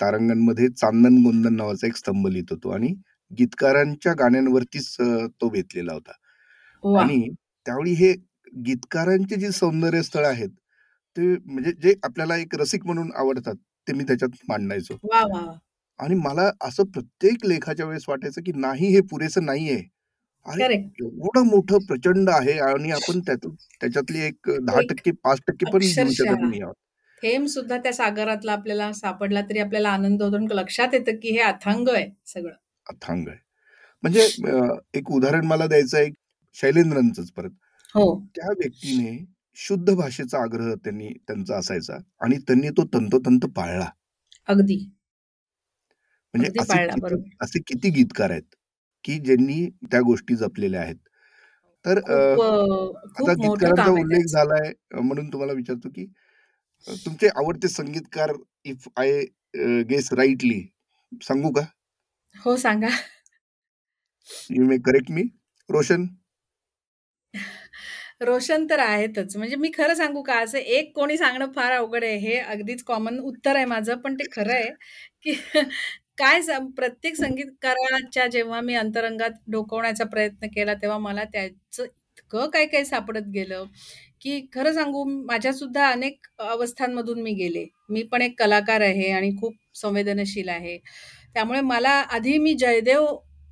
Speaker 1: तारांगणमध्ये चांदन गोंदन नावाचा एक स्तंभ लिहित होतो आणि गीतकारांच्या गाण्यांवरतीच तो बेतलेला होता. आणि त्यावेळी हे गीतकारांची जी सौंदर्य स्थळं आहेत, ते म्हणजे जे आपल्याला एक रसिक म्हणून आवडतात, ते मी त्याच्यात मांडायचो. आणि मला असं प्रत्येक लेखाच्या वेळेस वाटायचं, की नाही हे पुरेसं नाहीये. अरे. एवढं मोठं प्रचंड आहे आणि आपण त्यातून त्याच्यातली एक अ, 10% 5% पण देऊ शकत नाही आहोत.
Speaker 2: थेंब सुद्धा त्या सागरातला आपल्याला सापडला तरी आपल्याला आनंद होतो लक्षात येतं, की हे अथांग आहे सगळं.
Speaker 1: अथांग आहे. म्हणजे एक उदाहरण मला द्यायचं आहे शैलेंद्रांचंच परत.
Speaker 2: हो.
Speaker 1: त्या व्यक्तीने शुद्ध भाषेचा आग्रह त्यांनी त्यांचा असायचा आणि त्यांनी तो तंतोतंत पाळला.
Speaker 2: अगदी.
Speaker 1: म्हणजे
Speaker 2: अगदी
Speaker 1: असे
Speaker 2: पाळला.
Speaker 1: किती
Speaker 2: बरोबर.
Speaker 1: असे किती गीतकार आहेत, की ज्यांनी त्या गोष्टी जपलेल्या आहेत. तर अ,
Speaker 2: खूप अ,
Speaker 1: आता
Speaker 2: खूप मोठं
Speaker 1: गीतकारांचा
Speaker 2: काम आहे
Speaker 1: उल्लेख
Speaker 2: त्यांचं.
Speaker 1: झालाय म्हणून तुम्हाला विचारतो, की अ, तुमचे आवडते संगीतकार if I uh, guess rightly सांगू का?
Speaker 2: हो, सांगा.
Speaker 1: You may correct me. Roshan?
Speaker 2: Roshan तर आहेतच. म्हणजे मी खरं सांगू का, असं एक कोणी सांगणं फार अवघड आहे. हे अगदीच कॉमन उत्तर आहे माझं, पण ते खरं आहे, की काय स प्रत्येक संगीतकाराच्या जेव्हा मी अंतरंगात डोकवण्याचा प्रयत्न केला, तेव्हा मला त्याचं इतकं काय काय सापडत गेलं, की खरं सांगू माझ्यासुद्धा अनेक अवस्थांमधून मी गेले. मी पण एक कलाकार आहे आणि खूप संवेदनशील आहे. त्यामुळे मला आधी मी जयदेव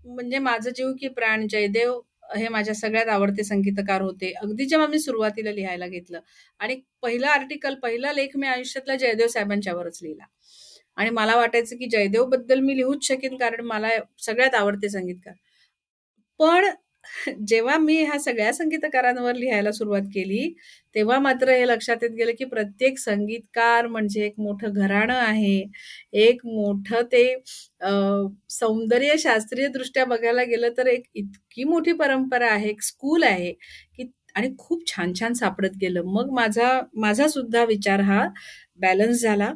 Speaker 2: म्हणजे माझं जीव की प्राण जयदेव हे माझ्या सगळ्यात आवडते संगीतकार होते. अगदी जेव्हा मी सुरुवातीला लिहायला घेतलं आणि पहिला आर्टिकल, पहिला लेख मी आयुष्यातला जयदेव साहेबांच्यावरच लिहिला. आणि मला वाटायचं, की जयदेवबद्दल मी लिहूच शकेन कारण मला सगळ्यात आवडते संगीतकार. पण जेव्हा मी ह्या सगळ्या संगीतकारांवर लिहायला सुरुवात केली, तेव्हा मात्र हे लक्षात येत गेलं, की प्रत्येक संगीतकार म्हणजे एक मोठं घराणं आहे. एक मोठं ते अ, सौंदर्य शास्त्रीयदृष्ट्या बघायला गेलं तर एक इतकी मोठी परंपरा आहे, एक स्कूल आहे, की आणि खूप छान-छान सापडत गेलं. मग माझा माझा सुद्धा विचार हा बॅलन्स झाला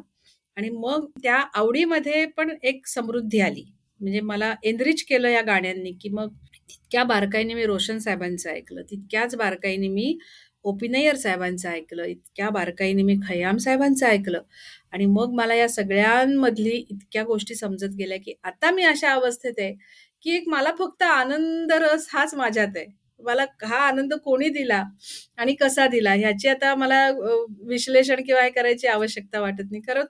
Speaker 2: आणि मग त्या आवडीमध्ये पण एक समृद्धी आली. म्हणजे मला एनरिच केलं या गाण्यांनी, की मग तितक्या बारकाईने मी रोशन साहेबांचं ऐकलं, तितक्याच बारकाईने मी ओपिनयर साहेबांचं ऐकलं, इतक्या बारकाईने मी खय्याम साहेबांचं ऐकलं आणि मग मला या सगळ्यांमधली इतक्या गोष्टी समजत गेल्या, की आता मी अशा अवस्थेत आहे, की एक मला फक्त आनंद रस हाच माझ्यात आहे. मला हा आनंद कोणी दिला आणि कसा दिला ह्याची आता मला विश्लेषण किंवा हे करायची आवश्यकता वाटत नाही. कारण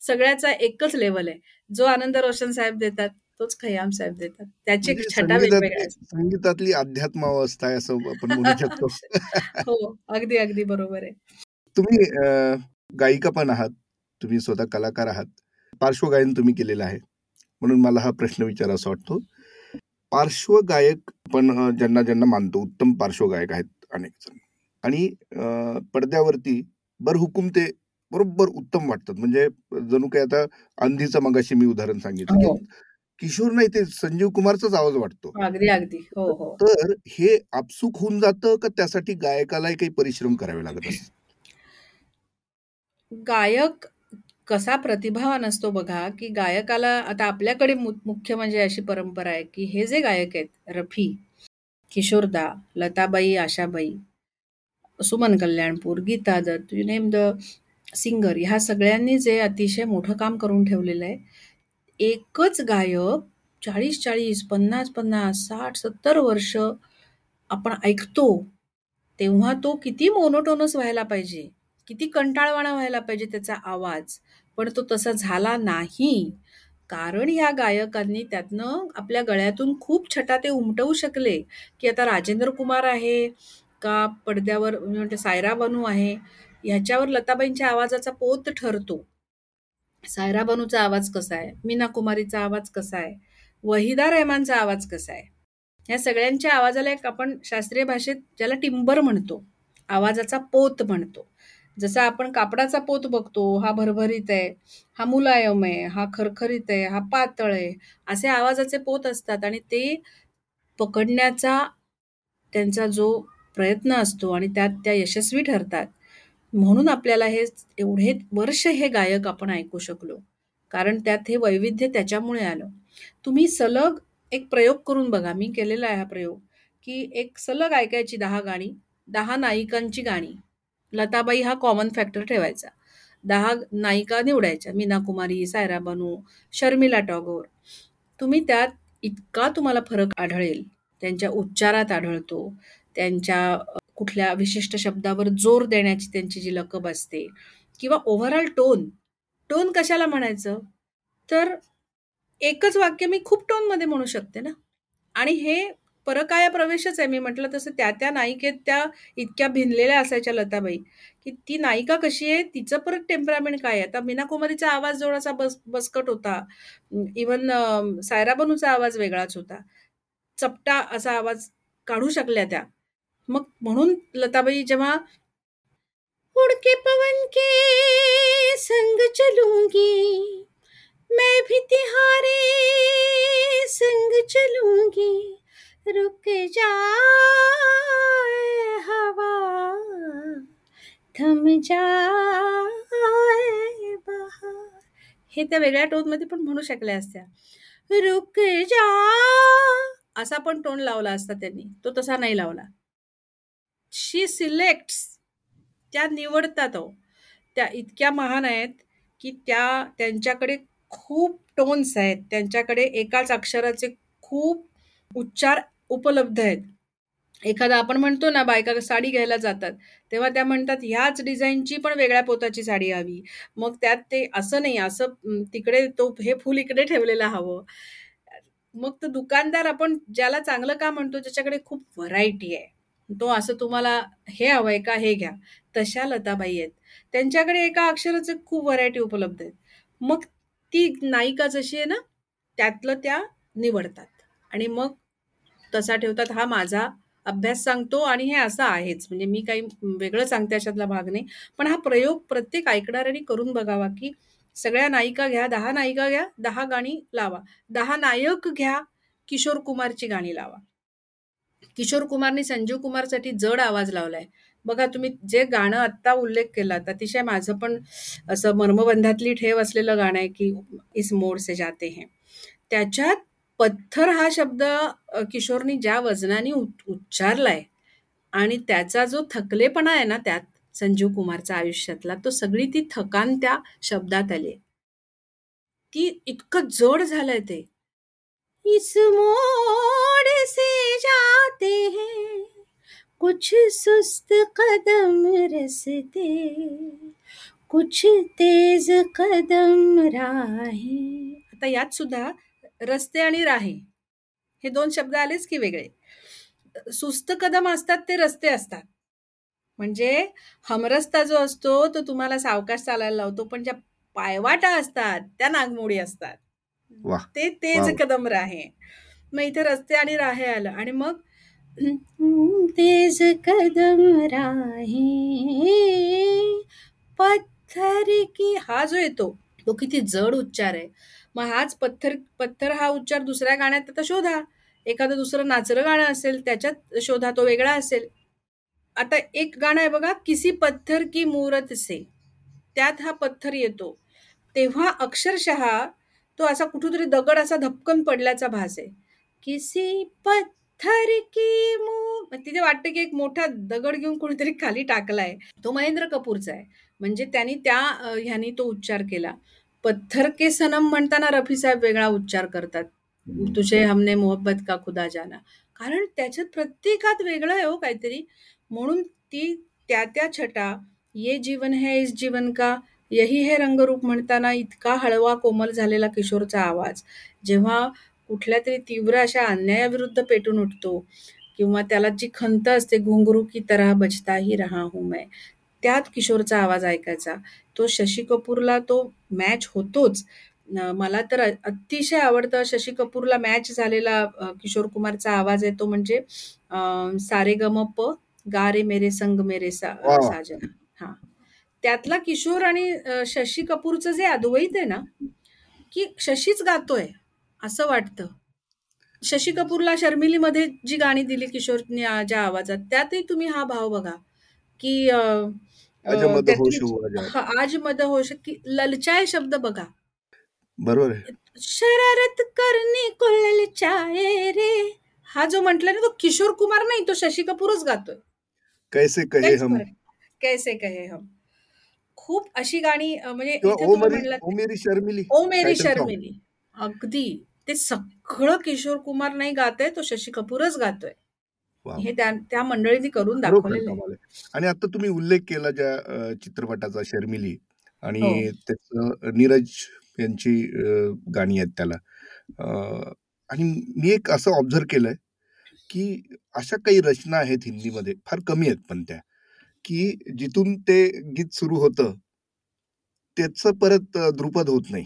Speaker 2: सगळ्याचा एकच लेवल आहे. जो आनंद रोशन साहेब देतात, तोच खय्याम साहेब देतात. त्याची
Speaker 1: म्हणजे
Speaker 2: छटा वेगवेगळ्या
Speaker 1: संगीतातली
Speaker 2: असतात.
Speaker 1: संगीतातली अध्यात्म अवस्था आहे असं आपण म्हणू शकतो.
Speaker 2: हो, अगदी, अगदी बरोबर आहे.
Speaker 1: तुम्ही गायिका पण आहात. तुम्ही स्वतः कलाकार आहात. पार्श्वगायन तुम्ही केलेलं आहे. म्हणून मला हा प्रश्न विचारावासा वाटतो. पार्श्वगायक आपण अ, ज्यांना ज्यांना मानतो उत्तम पार्श्वगायक आहेत अनेक जण आणि पडद्यावरती बरहुकूम ते बरोबर उत्तम वाटतात. म्हणजे जणू काही आता अंधीचं मगाशी मी उदाहरण सांगितलं,
Speaker 2: हो.
Speaker 1: की किशोर नाही ते संजीव कुमारचाच आवाज वाटतो.
Speaker 2: अगदी, अगदी. हो, हो.
Speaker 1: तर हे आपसूक होऊन जातं का त्यासाठी गायकालाही काही परिश्रम करावे लागत?
Speaker 2: गायक कसा प्रतिभावान असतो बघा, की गायकाला आता आपल्याकडे मुख्य म्हणजे अशी परंपरा आहे, की हे जे गायक आहेत रफी, किशोरदा, लताबाई, Ashabai, Suman Kalyanpur, Geeta Dutt, you name the singer ह्या सगळ्यांनी जे अतिशय मोठं काम करून ठेवलेलं आहे. एकच गायक 40-40, 50-50, 60-70 वर्ष आपण ऐकतो, तेव्हा तो किती मोनोटोनस व्हायला पाहिजे, किती कंटाळवाणा व्हायला पाहिजे त्याचा आवाज. पण तो तसा झाला नाही. कारण ह्या गायकांनी त्यातनं आपल्या गळ्यातून खूप छटा ते उमटवू शकले, की आता राजेंद्र कुमार आहे का पडद्यावर म्हणते सायरा बनू आहे, ह्याच्यावर लताबाईंच्या आवाजाचा पोत ठरतो. सायरा बनूचा आवाज कसा आहे, मीना कुमारीचा आवाज कसा आहे, वहिदा रेहमानचा आवाज कसा आहे. ह्या सगळ्यांच्या आवाजाला एक आपण शास्त्रीय भाषेत ज्याला टिंबर म्हणतो, आवाजाचा पोत म्हणतो. जसा आपण कापडाचा पोत बघतो, हा भरभरीत आहे, हा मुलायम आहे, हा खरखरीत आहे, हा पातळ आहे, असे आवाजाचे पोत असतात आणि ते पकडण्याचा त्यांचा जो प्रयत्न असतो आणि त्यात त्या यशस्वी ठरतात. म्हणून आपल्याला हे एवढे वर्ष हे गायक आपण ऐकू शकलो. कारण त्यात हे वैविध्य त्याच्यामुळे आलं. तुम्ही सलग एक प्रयोग करून बघा. मी केलेला आहे हा प्रयोग, की एक सलग ऐकायची दहा गाणी, दहा नायिकांची गाणी. लताबाई हा कॉमन फॅक्टर ठेवायचा. दहा नायिका निवडायच्या. मीना कुमारी, सायरा बनू शर्मिला टागोर. तुम्ही त्यात इतका तुम्हाला फरक आढळेल. त्यांच्या उच्चारात आढळतो. त्यांच्या कुठल्या विशिष्ट शब्दावर जोर देण्याची त्यांची जी लकब असते किंवा ओव्हरऑल टोन. टोन कशाला म्हणायचं? तर एकच वाक्य मी खूप टोनमध्ये म्हणू शकते ना आणि हे परकाया प्रवेशच आहे. मी म्हटलं तसं त्या-त्या नायिकेत त्या इतक्या भिनलेल्या असायच्या लताबाई, की ती नायिका कशी आहे, तिचं परत टेम्परामेंट काय आहे. आता मीना कुमारीचा आवाज जोडाचा बस बसकट होता. इव्हन अ, सायरा आवाज वेगळाच होता. चपटा असा आवाज काढू शकल्या त्या. मग म्हणून लताबाई जेव्हा उडके पवन के संग चलूंगी, मैं भी तिहारे संग चलूंगी, रुक जाए हवा, थम जाए बहार. हे त्या वेगळ्या टोनमध्ये पण म्हणू शकल्या असत्या. रुक जा असा पण टोन लावला असता त्यांनी. तो तसा नाही लावला. शी सिलेक्ट्स त्या निवडतात हो त्या इतक्या महान आहेत, की त्या त्यांच्याकडे खूप टोन्स आहेत. त्यांच्याकडे एकाच अक्षराचे खूप उच्चार उपलब्ध आहेत. एखादा आपण म्हणतो ना, बायका साडी घ्यायला जातात, तेव्हा त्या म्हणतात ह्याच डिझाईनची पण वेगळ्या पोताची साडी हवी. मग त्यात ते असं नाही, असं तिकडे तो हे फूल इकडे ठेवलेलं हवं. मग तो दुकानदार आपण ज्याला चांगलं का म्हणतो, ज्याच्याकडे खूप व्हरायटी आहे. तो असं तुम्हाला हे हवंय का? हे घ्या. तशा लताबाई आहेत. त्यांच्याकडे एका अक्षराचे खूप व्हरायटी उपलब्ध आहेत. मग ती नायिका जशी आहे ना, त्यातलं त्या निवडतात आणि मग तसा ठेवतात हा माझा अभ्यास सांगतो आणि हे असं आहेच म्हणजे मी काही वेगळं सांगते अशातला भाग नाही पण हा प्रयोग प्रत्येक ऐकणाऱ्यांनी करून बघावा की सगळ्या नायिका घ्या दहा नायिका घ्या दहा गाणी लावा दहा नायक घ्या किशोर कुमारची गाणी लावा किशोर कुमारने संजीव कुमारसाठी जड आवाज लावलाय. बघा तुम्ही जे गाणं आत्ता उल्लेख केला अतिशय माझं पण असं मर्मबंधातली ठेव असलेलं गाणं आहे की इस मोड से जाते हैं. त्याच्यात पत्थर हा शब्द किशोरनी ज्या वजनाने उच्चारलाय आणि त्याचा जो थकलेपणा आहे ना त्यात संजीव कुमारचा आयुष्यातला तो सगळी ती थकान त्या शब्दात आली ती इतकं जड झालंय ते. इस मोड से जाते हैं कुछ सुस्त कदम रसते कुछ तेज कदम राहे। आता यात सुद्धा रस्ते आणि राहे हे दोन शब्द आलेच की वेगळे. सुस्त कदम असतात ते रस्ते असतात. म्हणजे हमरस्ता जो असतो तो तुम्हाला सावकाश चालायला लावतो पण ज्या पायवाटा असतात त्या नागमोडी असतात. ते तेज कदम राहे. मग इथे रस्ते आणि राहे आलं. आणि मग तेज कदम राहे. पत्थर की हा जो येतो तो किती जड उच्चार आहे. मग हाच पत्थर पत्थर हा उच्चार दुसऱ्या गाण्यात आता शोधा. एखादं दुसरं नाचरं गाणं असेल त्याच्यात शोधा तो वेगळा असेल. आता एक गाणं आहे बघा किसी पत्थर की मूरत से. त्यात हा पत्थर येतो. तेव्हा अक्षरशः तो असा कुठेतरी दगड असा धपकन पडल्याचा भास आहे. किसी पत्थर की मू तिथे वाटतं की एक मोठा दगड घेऊन कोणीतरी खाली टाकलाय. तो महेंद्र कपूरचा आहे. म्हणजे त्यांनी त्या ह्यानी तो उच्चार केला. पत्थर के सनम म्हणताना रफी साहेब वेगळा उच्चार करतात. तुझे हमने मोहब्बत का खुदा जाना. कारण त्याच्यात प्रत्येकात वेगळं आहे हो काहीतरी. म्हणून ती त्या त्या छटा ये जीवन है इस जीवन का यही हे रंगरूप म्हणताना इतका हळवा कोमल झालेला किशोरचा आवाज. जेव्हा कुठल्या तरी तीव्र अशा अन्यायाविरुद्ध पेटून उठतो किंवा त्याला जी खंत असते घुंगरू की तरह बचता ही रहा हूं मैं. त्यात किशोरचा आवाज ऐकायचा तो शशी कपूरला तो मॅच होतोच. मला तर अतिशय आवडतं शशी कपूरला मॅच झालेला किशोर कुमारचा आवाज आहे तो म्हणजे सारे गम प गा रे मेरे संग मेरे सा साजन. हा. त्यातला किशोर आणि शशी कपूरचं जे अद्वैत आहे ना की शशीच गातोय. असं वाटतं. शशी कपूरला शर्मिलीमध्ये जी गाणी दिली किशोरने ज्या आवाजात त्यातही तुम्ही हा भाव बघा की आज मद होश की ललचाय शब्द बघा.
Speaker 1: बरोबर
Speaker 2: शरारत करणे को ललचाए रे. हा जो म्हटला ना तो किशोर कुमार नाही तो शशी कपूरच गातोय.
Speaker 1: कैसे कहे हम?
Speaker 2: कैसे कहे हम? खूप अशी गाणी म्हणजे
Speaker 1: ओ मेरी शर्मिली.
Speaker 2: ओ मेरी शर्मिली. अगदी. ते सगळं किशोर कुमार नाही गातोय तो शशी कपूरच गातोय. हे त्या मंडळींनी करून दाखवलेलं
Speaker 1: आणि आता तुम्ही उल्लेख केला ज्या चित्रपटाचा शर्मिली आणि त्याच नीरज यांची गाणी आहेत त्याला. आणि मी एक असं ऑब्झर्व केलंय की अशा काही रचना आहेत हिंदीमध्ये फार कमी आहेत पण त्या की जिथून ते गीत सुरू होतं त्याच परत द्रुपद होत नाही.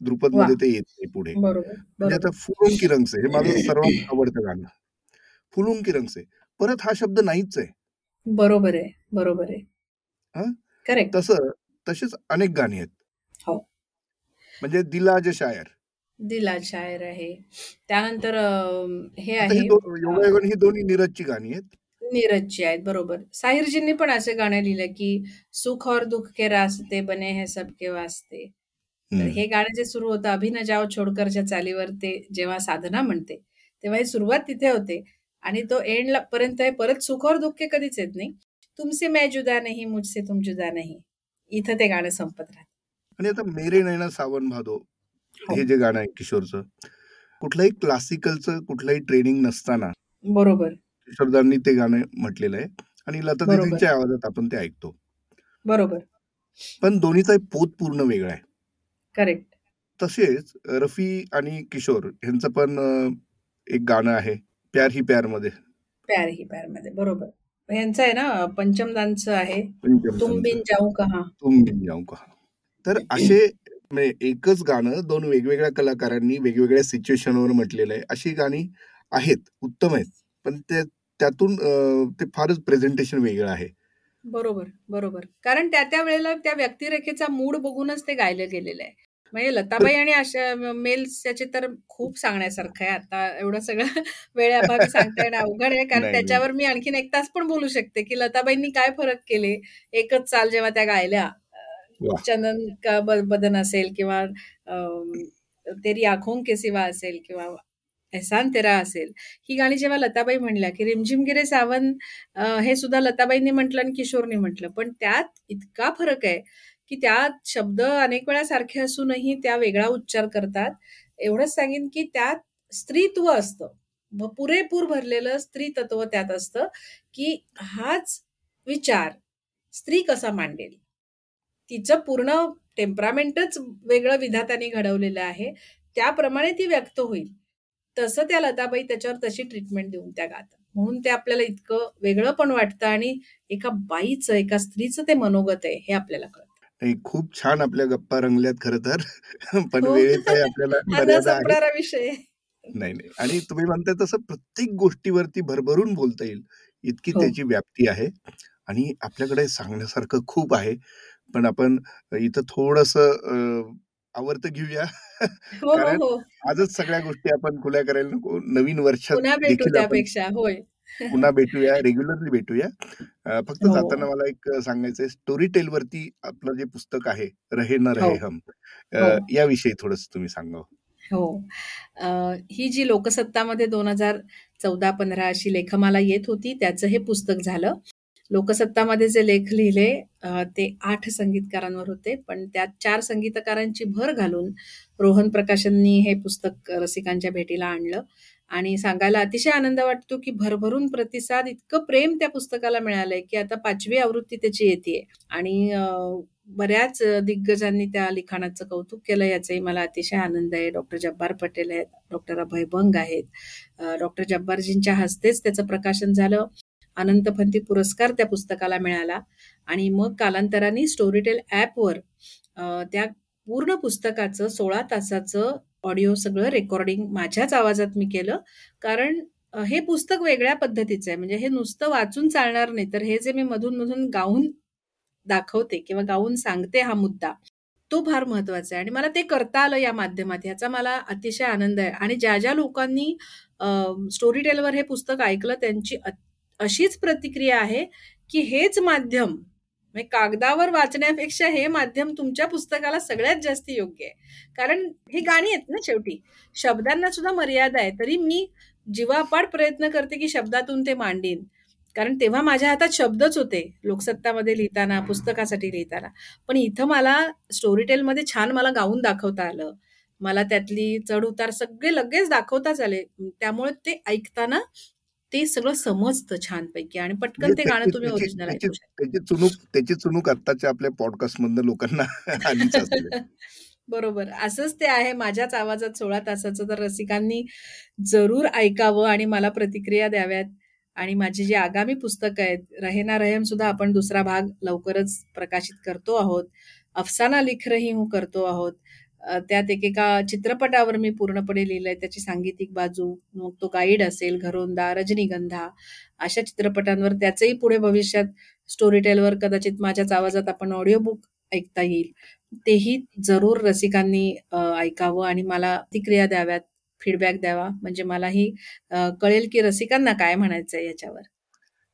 Speaker 1: द्रुपदमध्ये ते येत नाही पुढे. म्हणजे आता फुलून की रंगसे हे माझं सर्वात आवडतं गाणं. फुलून की रंगसे परत हा शब्द नाहीच आहे.
Speaker 2: बरोबर आहे बरोबर आहे.
Speaker 1: करेक्ट. तसं तसेच अनेक गाणी आहेत.
Speaker 2: हो.
Speaker 1: म्हणजे दिलाज शायर.
Speaker 2: दिला शायर आहे. त्यानंतर हे आहे
Speaker 1: ही दोन्ही नीरजची गाणी आहेत.
Speaker 2: नीरजची आहेत बरोबर. साहिरजींनी पण असे गाणे लिहिले की सुख और दुःख के रास्ते बने हे सबके वास्ते. तर हे गाणं जे सुरू होतं अभिन जाओ छोडकरच्या चालीवर ते जेव्हा साधना म्हणते तेव्हा ही सुरुवात तिथे होते. आणि तो एंड पर्यंत परत सुख और दुःख कधीच येत नाही. तुमसे मैं जुदा नाही मुझसे तुम जुदा नाही. इथं ते गाणं संपत राहत.
Speaker 1: आणि आता मेरे नैना सावन भादो हे. जे गाणं आहे किशोरचं कुठलंही क्लासिकलचं कुठलंही ट्रेनिंग नसताना
Speaker 2: बरोबर.
Speaker 1: किशोरदांनी ते गाणं म्हटलेलं आहे. आणि लता दिदींच्या आवाजात आपण ते ऐकतो.
Speaker 2: बरोबर.
Speaker 1: पण दोन्हीचा पोत पूर्ण वेगळा आहे.
Speaker 2: करेक्ट.
Speaker 1: तसेच रफी आणि किशोर यांचं पण एक गाणं आहे प्यार ही प्यारमध्ये.
Speaker 2: प्यार ही प्यारमध्ये बरोबर. यांचं आहे ना पंचमदांचं आहे. तुम बिन जाऊ कहा.
Speaker 1: तुम बिन जाऊ कहा. तर असे म्हणजे एकच गाणं दोन वेगवेगळ्या कलाकारांनी वेगवेगळ्या सिच्युएशनवर म्हटलेलं आहे. अशी गाणी आहेत उत्तम आहेत. पण ते त्यातून ते फारच प्रेझेंटेशन वेगळं आहे.
Speaker 2: बरोबर बरोबर. कारण त्या त्या वेळेला त्या व्यक्तिरेखेचा मूड बघूनच ते गायलं गेलेलं आहे. म्हणजे लताबाई आणि अशा मेल्स याचे तर खूप सांगण्यासारखं आहे. आता एवढं सगळं वेळेअभावी सांगता येणं अवघड आहे. कारण
Speaker 1: नाही,
Speaker 2: त्याच्यावर मी आणखीन एक तास पण बोलू शकते की लताबाईंनी काय फरक केले? एकच चाल जेव्हा त्या गायल्या अं. चंदन का ब- बदन असेल किंवा अं, तेरी आखों के सिवा असेल किंवा एहसान तेरा असेल. ही गाणी जेव्हा लताबाई म्हणल्या की रिमझिम गिरे सावन हे सुद्धा लताबाईंनी म्हटलं आणि किशोरनी म्हटलं. पण त्यात इतका फरक आहे की त्यात शब्द अनेक वेळा सारखे असूनही त्या वेगळा उच्चार करतात. एवढंच सांगेन की त्यात स्त्रीत्व असतं. पुरेपूर भरलेलं स्त्री तत्व त्यात असतं की हाच विचार स्त्री कसा मांडेल? तिचं पूर्ण टेम्परामेंटच वेगळं विधात्याने घडवलेलं आहे. त्याप्रमाणे ती व्यक्त होईल. तसं त्या लताबाई त्याच्यावर तशी ट्रीटमेंट देऊन त्या गातात. म्हणून ते आपल्याला इतकं वेगळं पण वाटतं आणि एका बाईचं एका स्त्रीचं ते मनोगत आहे हे आपल्याला कळतं.
Speaker 1: नाही खूप छान आपल्या गप्पा रंगल्यात खरं तर. पण
Speaker 2: हो.
Speaker 1: वेळेचाही आपल्याला
Speaker 2: विषय.
Speaker 1: नाही नाही. आणि तुम्ही म्हणताय तसं प्रत्येक गोष्टीवरती भरभरून बोलता येईल. इतकी
Speaker 2: हो.
Speaker 1: त्याची व्याप्ती आहे. आणि आपल्याकडे सांगण्यासारखं खूप आहे. पण आपण इथं थोडस आवर्त घेऊया.
Speaker 2: हो हो
Speaker 1: कारण
Speaker 2: हो.
Speaker 1: आजच सगळ्या गोष्टी आपण खुल्या करायला नको. नवीन वर्षात
Speaker 2: पुन्हा भेटू
Speaker 1: देखील आपण
Speaker 2: त्यापेक्षा होय.
Speaker 1: पुन्हा भेटूया रेग्युलरली भेटूया. अं, फक्त
Speaker 2: हो.
Speaker 1: जाताना मला एक सांगायचंय स्टोरी टेल वरती आपलं जे पुस्तक आहे रहे न रहे. हम
Speaker 2: हो.
Speaker 1: अं, याविषयी थोडस तुम्ही सांगावं
Speaker 2: हो. अं, ही जी लोकसत्तामध्ये दोन हजार चौदा पंधरा अशी लेखमाला येत होती त्याचं हे पुस्तक झालं. लोकसत्तामध्ये जे लेख लिहिले ते आठ संगीतकारांवर होते. पण त्यात चार संगीतकारांची भर घालून रोहन प्रकाशननी हे पुस्तक रसिकांच्या भेटीला आणलं. आणि सांगायला अतिशय आनंद वाटतो की भरभरून प्रतिसाद इतकं प्रेम त्या पुस्तकाला मिळालंय की आता पाचवी आवृत्ती त्याची येते आणि बऱ्याच दिग्गजांनी त्या लिखाणाचं कौतुक केलं याचाही मला अतिशय आनंद आहे. डॉक्टर जब्बार पटेल आहेत डॉक्टर अभय बंग आहेत. डॉक्टर जब्बारजींच्या हस्तेच त्याचं प्रकाशन झालं. अनंतपंथी पुरस्कार त्या पुस्तकाला मिळाला. आणि मग कालांतराने स्टोरीटेल ॲपवर त्या पूर्ण पुस्तकाचं सोळा तासाचं ऑडिओ सगळं रेकॉर्डिंग माझ्याच आवाजात मी केलं. कारण हे पुस्तक वेगळ्या पद्धतीचं आहे. म्हणजे हे नुसतं वाचून चालणार नाही तर हे जे मी मधून मधून गाऊन दाखवते किंवा गाऊन सांगते हा मुद्दा तो फार महत्त्वाचा आहे. आणि मला ते करता आलं या माध्यमात ह्याचा मला अतिशय आनंद आहे. आणि ज्या ज्या लोकांनी स्टोरी टेलवर हे पुस्तक ऐकलं त्यांची अ- अशीच प्रतिक्रिया आहे की हेच माध्यम म्हणजे कागदावर वाचण्यापेक्षा हे माध्यम तुमच्या पुस्तकाला सगळ्यात जास्त योग्य आहे. कारण ही गाणी आहेत ना शेवटी. शब्दांना सुद्धा मर्यादा आहे. तरी मी जीवापाड प्रयत्न करते की शब्दातून ते मांडीन. कारण तेव्हा माझ्या हातात शब्दच होते लोकसत्तामध्ये लिहिताना पुस्तकासाठी लिहिताना. पण इथं मला स्टोरी टेलमध्ये छान मला गाऊन दाखवता आलं. मला त्यातली चढ उतार सगळे लगेच दाखवताच आले. त्यामुळे ते ऐकताना ते सगळं समजतं छानपैकी आणि पटकन ते गाणं तुम्ही ओरिजिनल
Speaker 1: त्याची- चुनूक त्याची चुनूक आत्ताच्या आपल्या पॉडकास्ट मधनं लोकांना
Speaker 2: बरोबर. असंच ते आहे माझ्याच आवाजात सोळा तासाचं तर रसिकांनी जरूर ऐकावं आणि मला प्रतिक्रिया द्याव्यात. आणि माझी जी आगामी पुस्तकं आहेत रहेना रहेम सुद्धा आपण दुसरा भाग लवकरच प्रकाशित करतो आहोत. अफसाना लिख रही हूँ करतो आहोत. त्यात एकेका चित्रपटावर मी पूर्णपणे लिहिलंय. त्याची सांगीतिक बाजू मग तो गाईड असेल घरोंदा रजनीगंधा अशा चित्रपटांवर त्याचंही पुढे भविष्यात स्टोरी टेलवर कदाचित माझ्याच आवाजात आपण ऑडिओ बुक ऐकता येईल. तेही जरूर रसिकांनी ऐकावं आणि मला प्रतिक्रिया द्याव्यात फीडबॅक द्यावा. म्हणजे मलाही कळेल की रसिकांना काय म्हणायचंय याच्यावर.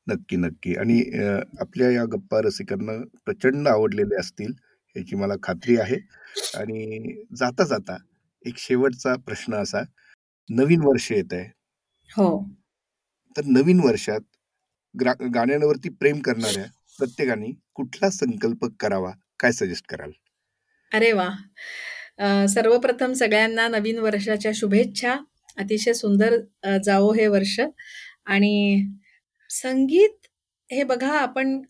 Speaker 1: नक्की नक्की. आणि आपल्या या गप्पा रसिकांना प्रचंड आवडलेले असतील. याची मला खात्री आहे. आणि जाता जाता एक शेवटचा प्रश्न असा नवीन वर्ष येत आहे.
Speaker 2: हो.
Speaker 1: तर नवीन वर्षात गाण्यांवरती प्रेम करणाऱ्या प्रत्येकाने कुठला संकल्प करावा? काय सजेस्ट कराल?
Speaker 2: अरे वा. सर्वप्रथम सगळ्यांना नवीन वर्षाच्या शुभेच्छा. अतिशय सुंदर जावो हे वर्ष. आणि संगीत हे बघा आपण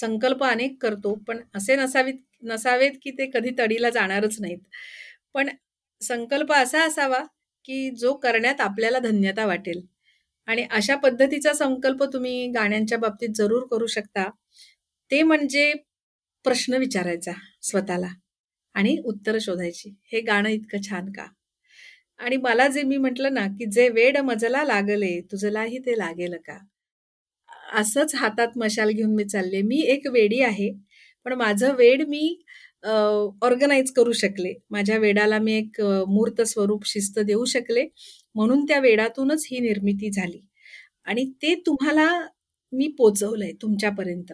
Speaker 2: संकल्प अनेक करतो पण असे नसावेत नसावेत की ते कधी तडीला जाणारच नाहीत. पण संकल्प असा असावा की जो करण्यात आपल्याला धन्यता वाटेल. आणि अशा पद्धतीचा संकल्प तुम्ही गाण्यांच्या बाबतीत जरूर करू शकता. ते म्हणजे प्रश्न विचारायचा स्वतःला आणि उत्तर शोधायची. हे गाणं इतकं छान का? आणि मला जे मी म्हटलं ना की जे वेड मजला लागले तुझलाही ते लागेल का? असंच हातात मशाल घेऊन मी चालले. मी एक वेडी आहे पण माझं वेड मी ऑर्गनाईज करू शकले. माझ्या वेडाला मी एक मूर्त स्वरूप शिस्त देऊ शकले. म्हणून त्या वेडातूनच ही निर्मिती झाली. आणि ते तुम्हाला मी पोचवलंय तुमच्यापर्यंत.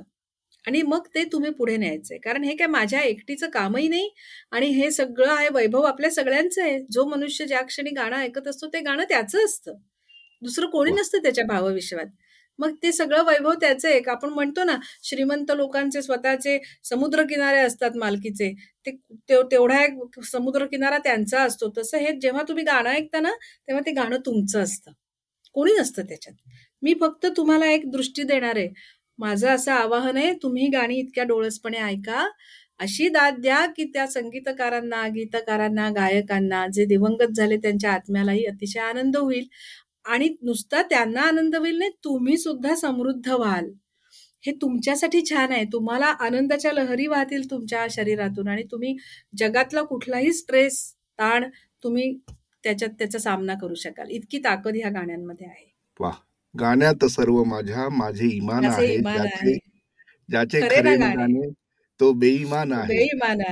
Speaker 2: आणि मग ते तुम्ही पुढे न्यायचंय. कारण हे काय माझ्या एकटीचं कामही नाही आणि हे सगळं आहे वैभव आपल्या सगळ्यांचं आहे. जो मनुष्य ज्या क्षणी गाणं ऐकत असतो ते गाणं त्याचं असतं. दुसरं कोणी नसतं त्याच्या भावविश्वात. मग ते सगळं वैभव त्याचं एक. आपण म्हणतो ना श्रीमंत लोकांचे स्वतःचे समुद्र किनारे असतात मालकीचे. ते तेवढा एक समुद्र किनारा त्यांचा असतो. तसं हे जेव्हा तुम्ही गाणं ऐकता ना तेव्हा ते गाणं तुमचं असतं. कोणी नसतं त्याच्यात. मी फक्त तुम्हाला एक दृष्टी देणार आहे. माझं असं आवाहन आहे तुम्ही गाणी इतक्या डोळसपणे ऐका. अशी दाद द्या की त्या संगीतकारांना गीतकारांना गायकांना जे दिवंगत झाले त्यांच्या आत्म्यालाही अतिशय आनंद होईल. आणि नुसता त्यांना आनंद होईल नाही तुम्ही सुद्धा समृद्ध व्हाल. हे तुमच्यासाठी छान आहे. तुम्हाला आनंदाच्या लहरी वाहतील तुमच्या शरीरातून आणि तुम्ही जगातला कुठलाही स्ट्रेस ताण तुम्ही त्याच्यात त्याचा सामना करू शकाल. इतकी ताकद ह्या गाण्यांमध्ये आहे.
Speaker 1: वा गाण्यात सर्व माझ्या माझे इमान आहे. ज्याचे खरे गाणे. तो बेईमान आहे.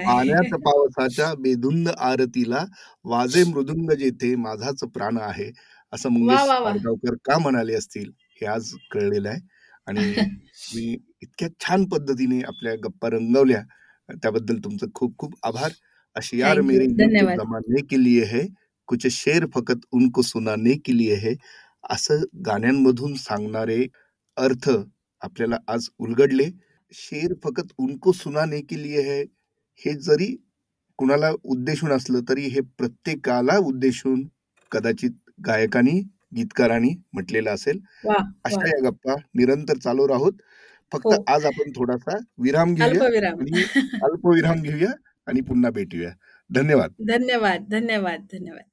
Speaker 1: पाण्यात पावसाच्या बेधुंद आरतीला वाजे मृदुंग जेथे माझाच प्राण आहे. असं मंगेश पाडगावकर का म्हणाले असतील हे आज कळलेलं आहे. आणि मी इतक्या छान पद्धतीने आपल्या गप्पा रंगवल्या. त्याबद्दल तुमचं खूप खूप आभार. अशियार मेरे जमाने के लिए है कुछ शेर फकत उनको सुनाने के लिए है असं गाण्यांमधून सांगणारे अर्थ आपल्याला आज उलगडले. शेर फकत उनको सुनाने के लिए है हे जरी कुणाला उद्देशून असलं तरी हे प्रत्येकाला उद्देशून कदाचित गायकांनी गीतकारांनी म्हटलेलं असेल. अशा या गप्पा निरंतर चालू राहूत. फक्त आज आपण थोडासा विराम घेऊया अल्पविराम घेऊया आणि पुन्हा भेटूया. धन्यवाद.
Speaker 2: धन्यवाद धन्यवाद धन्यवाद.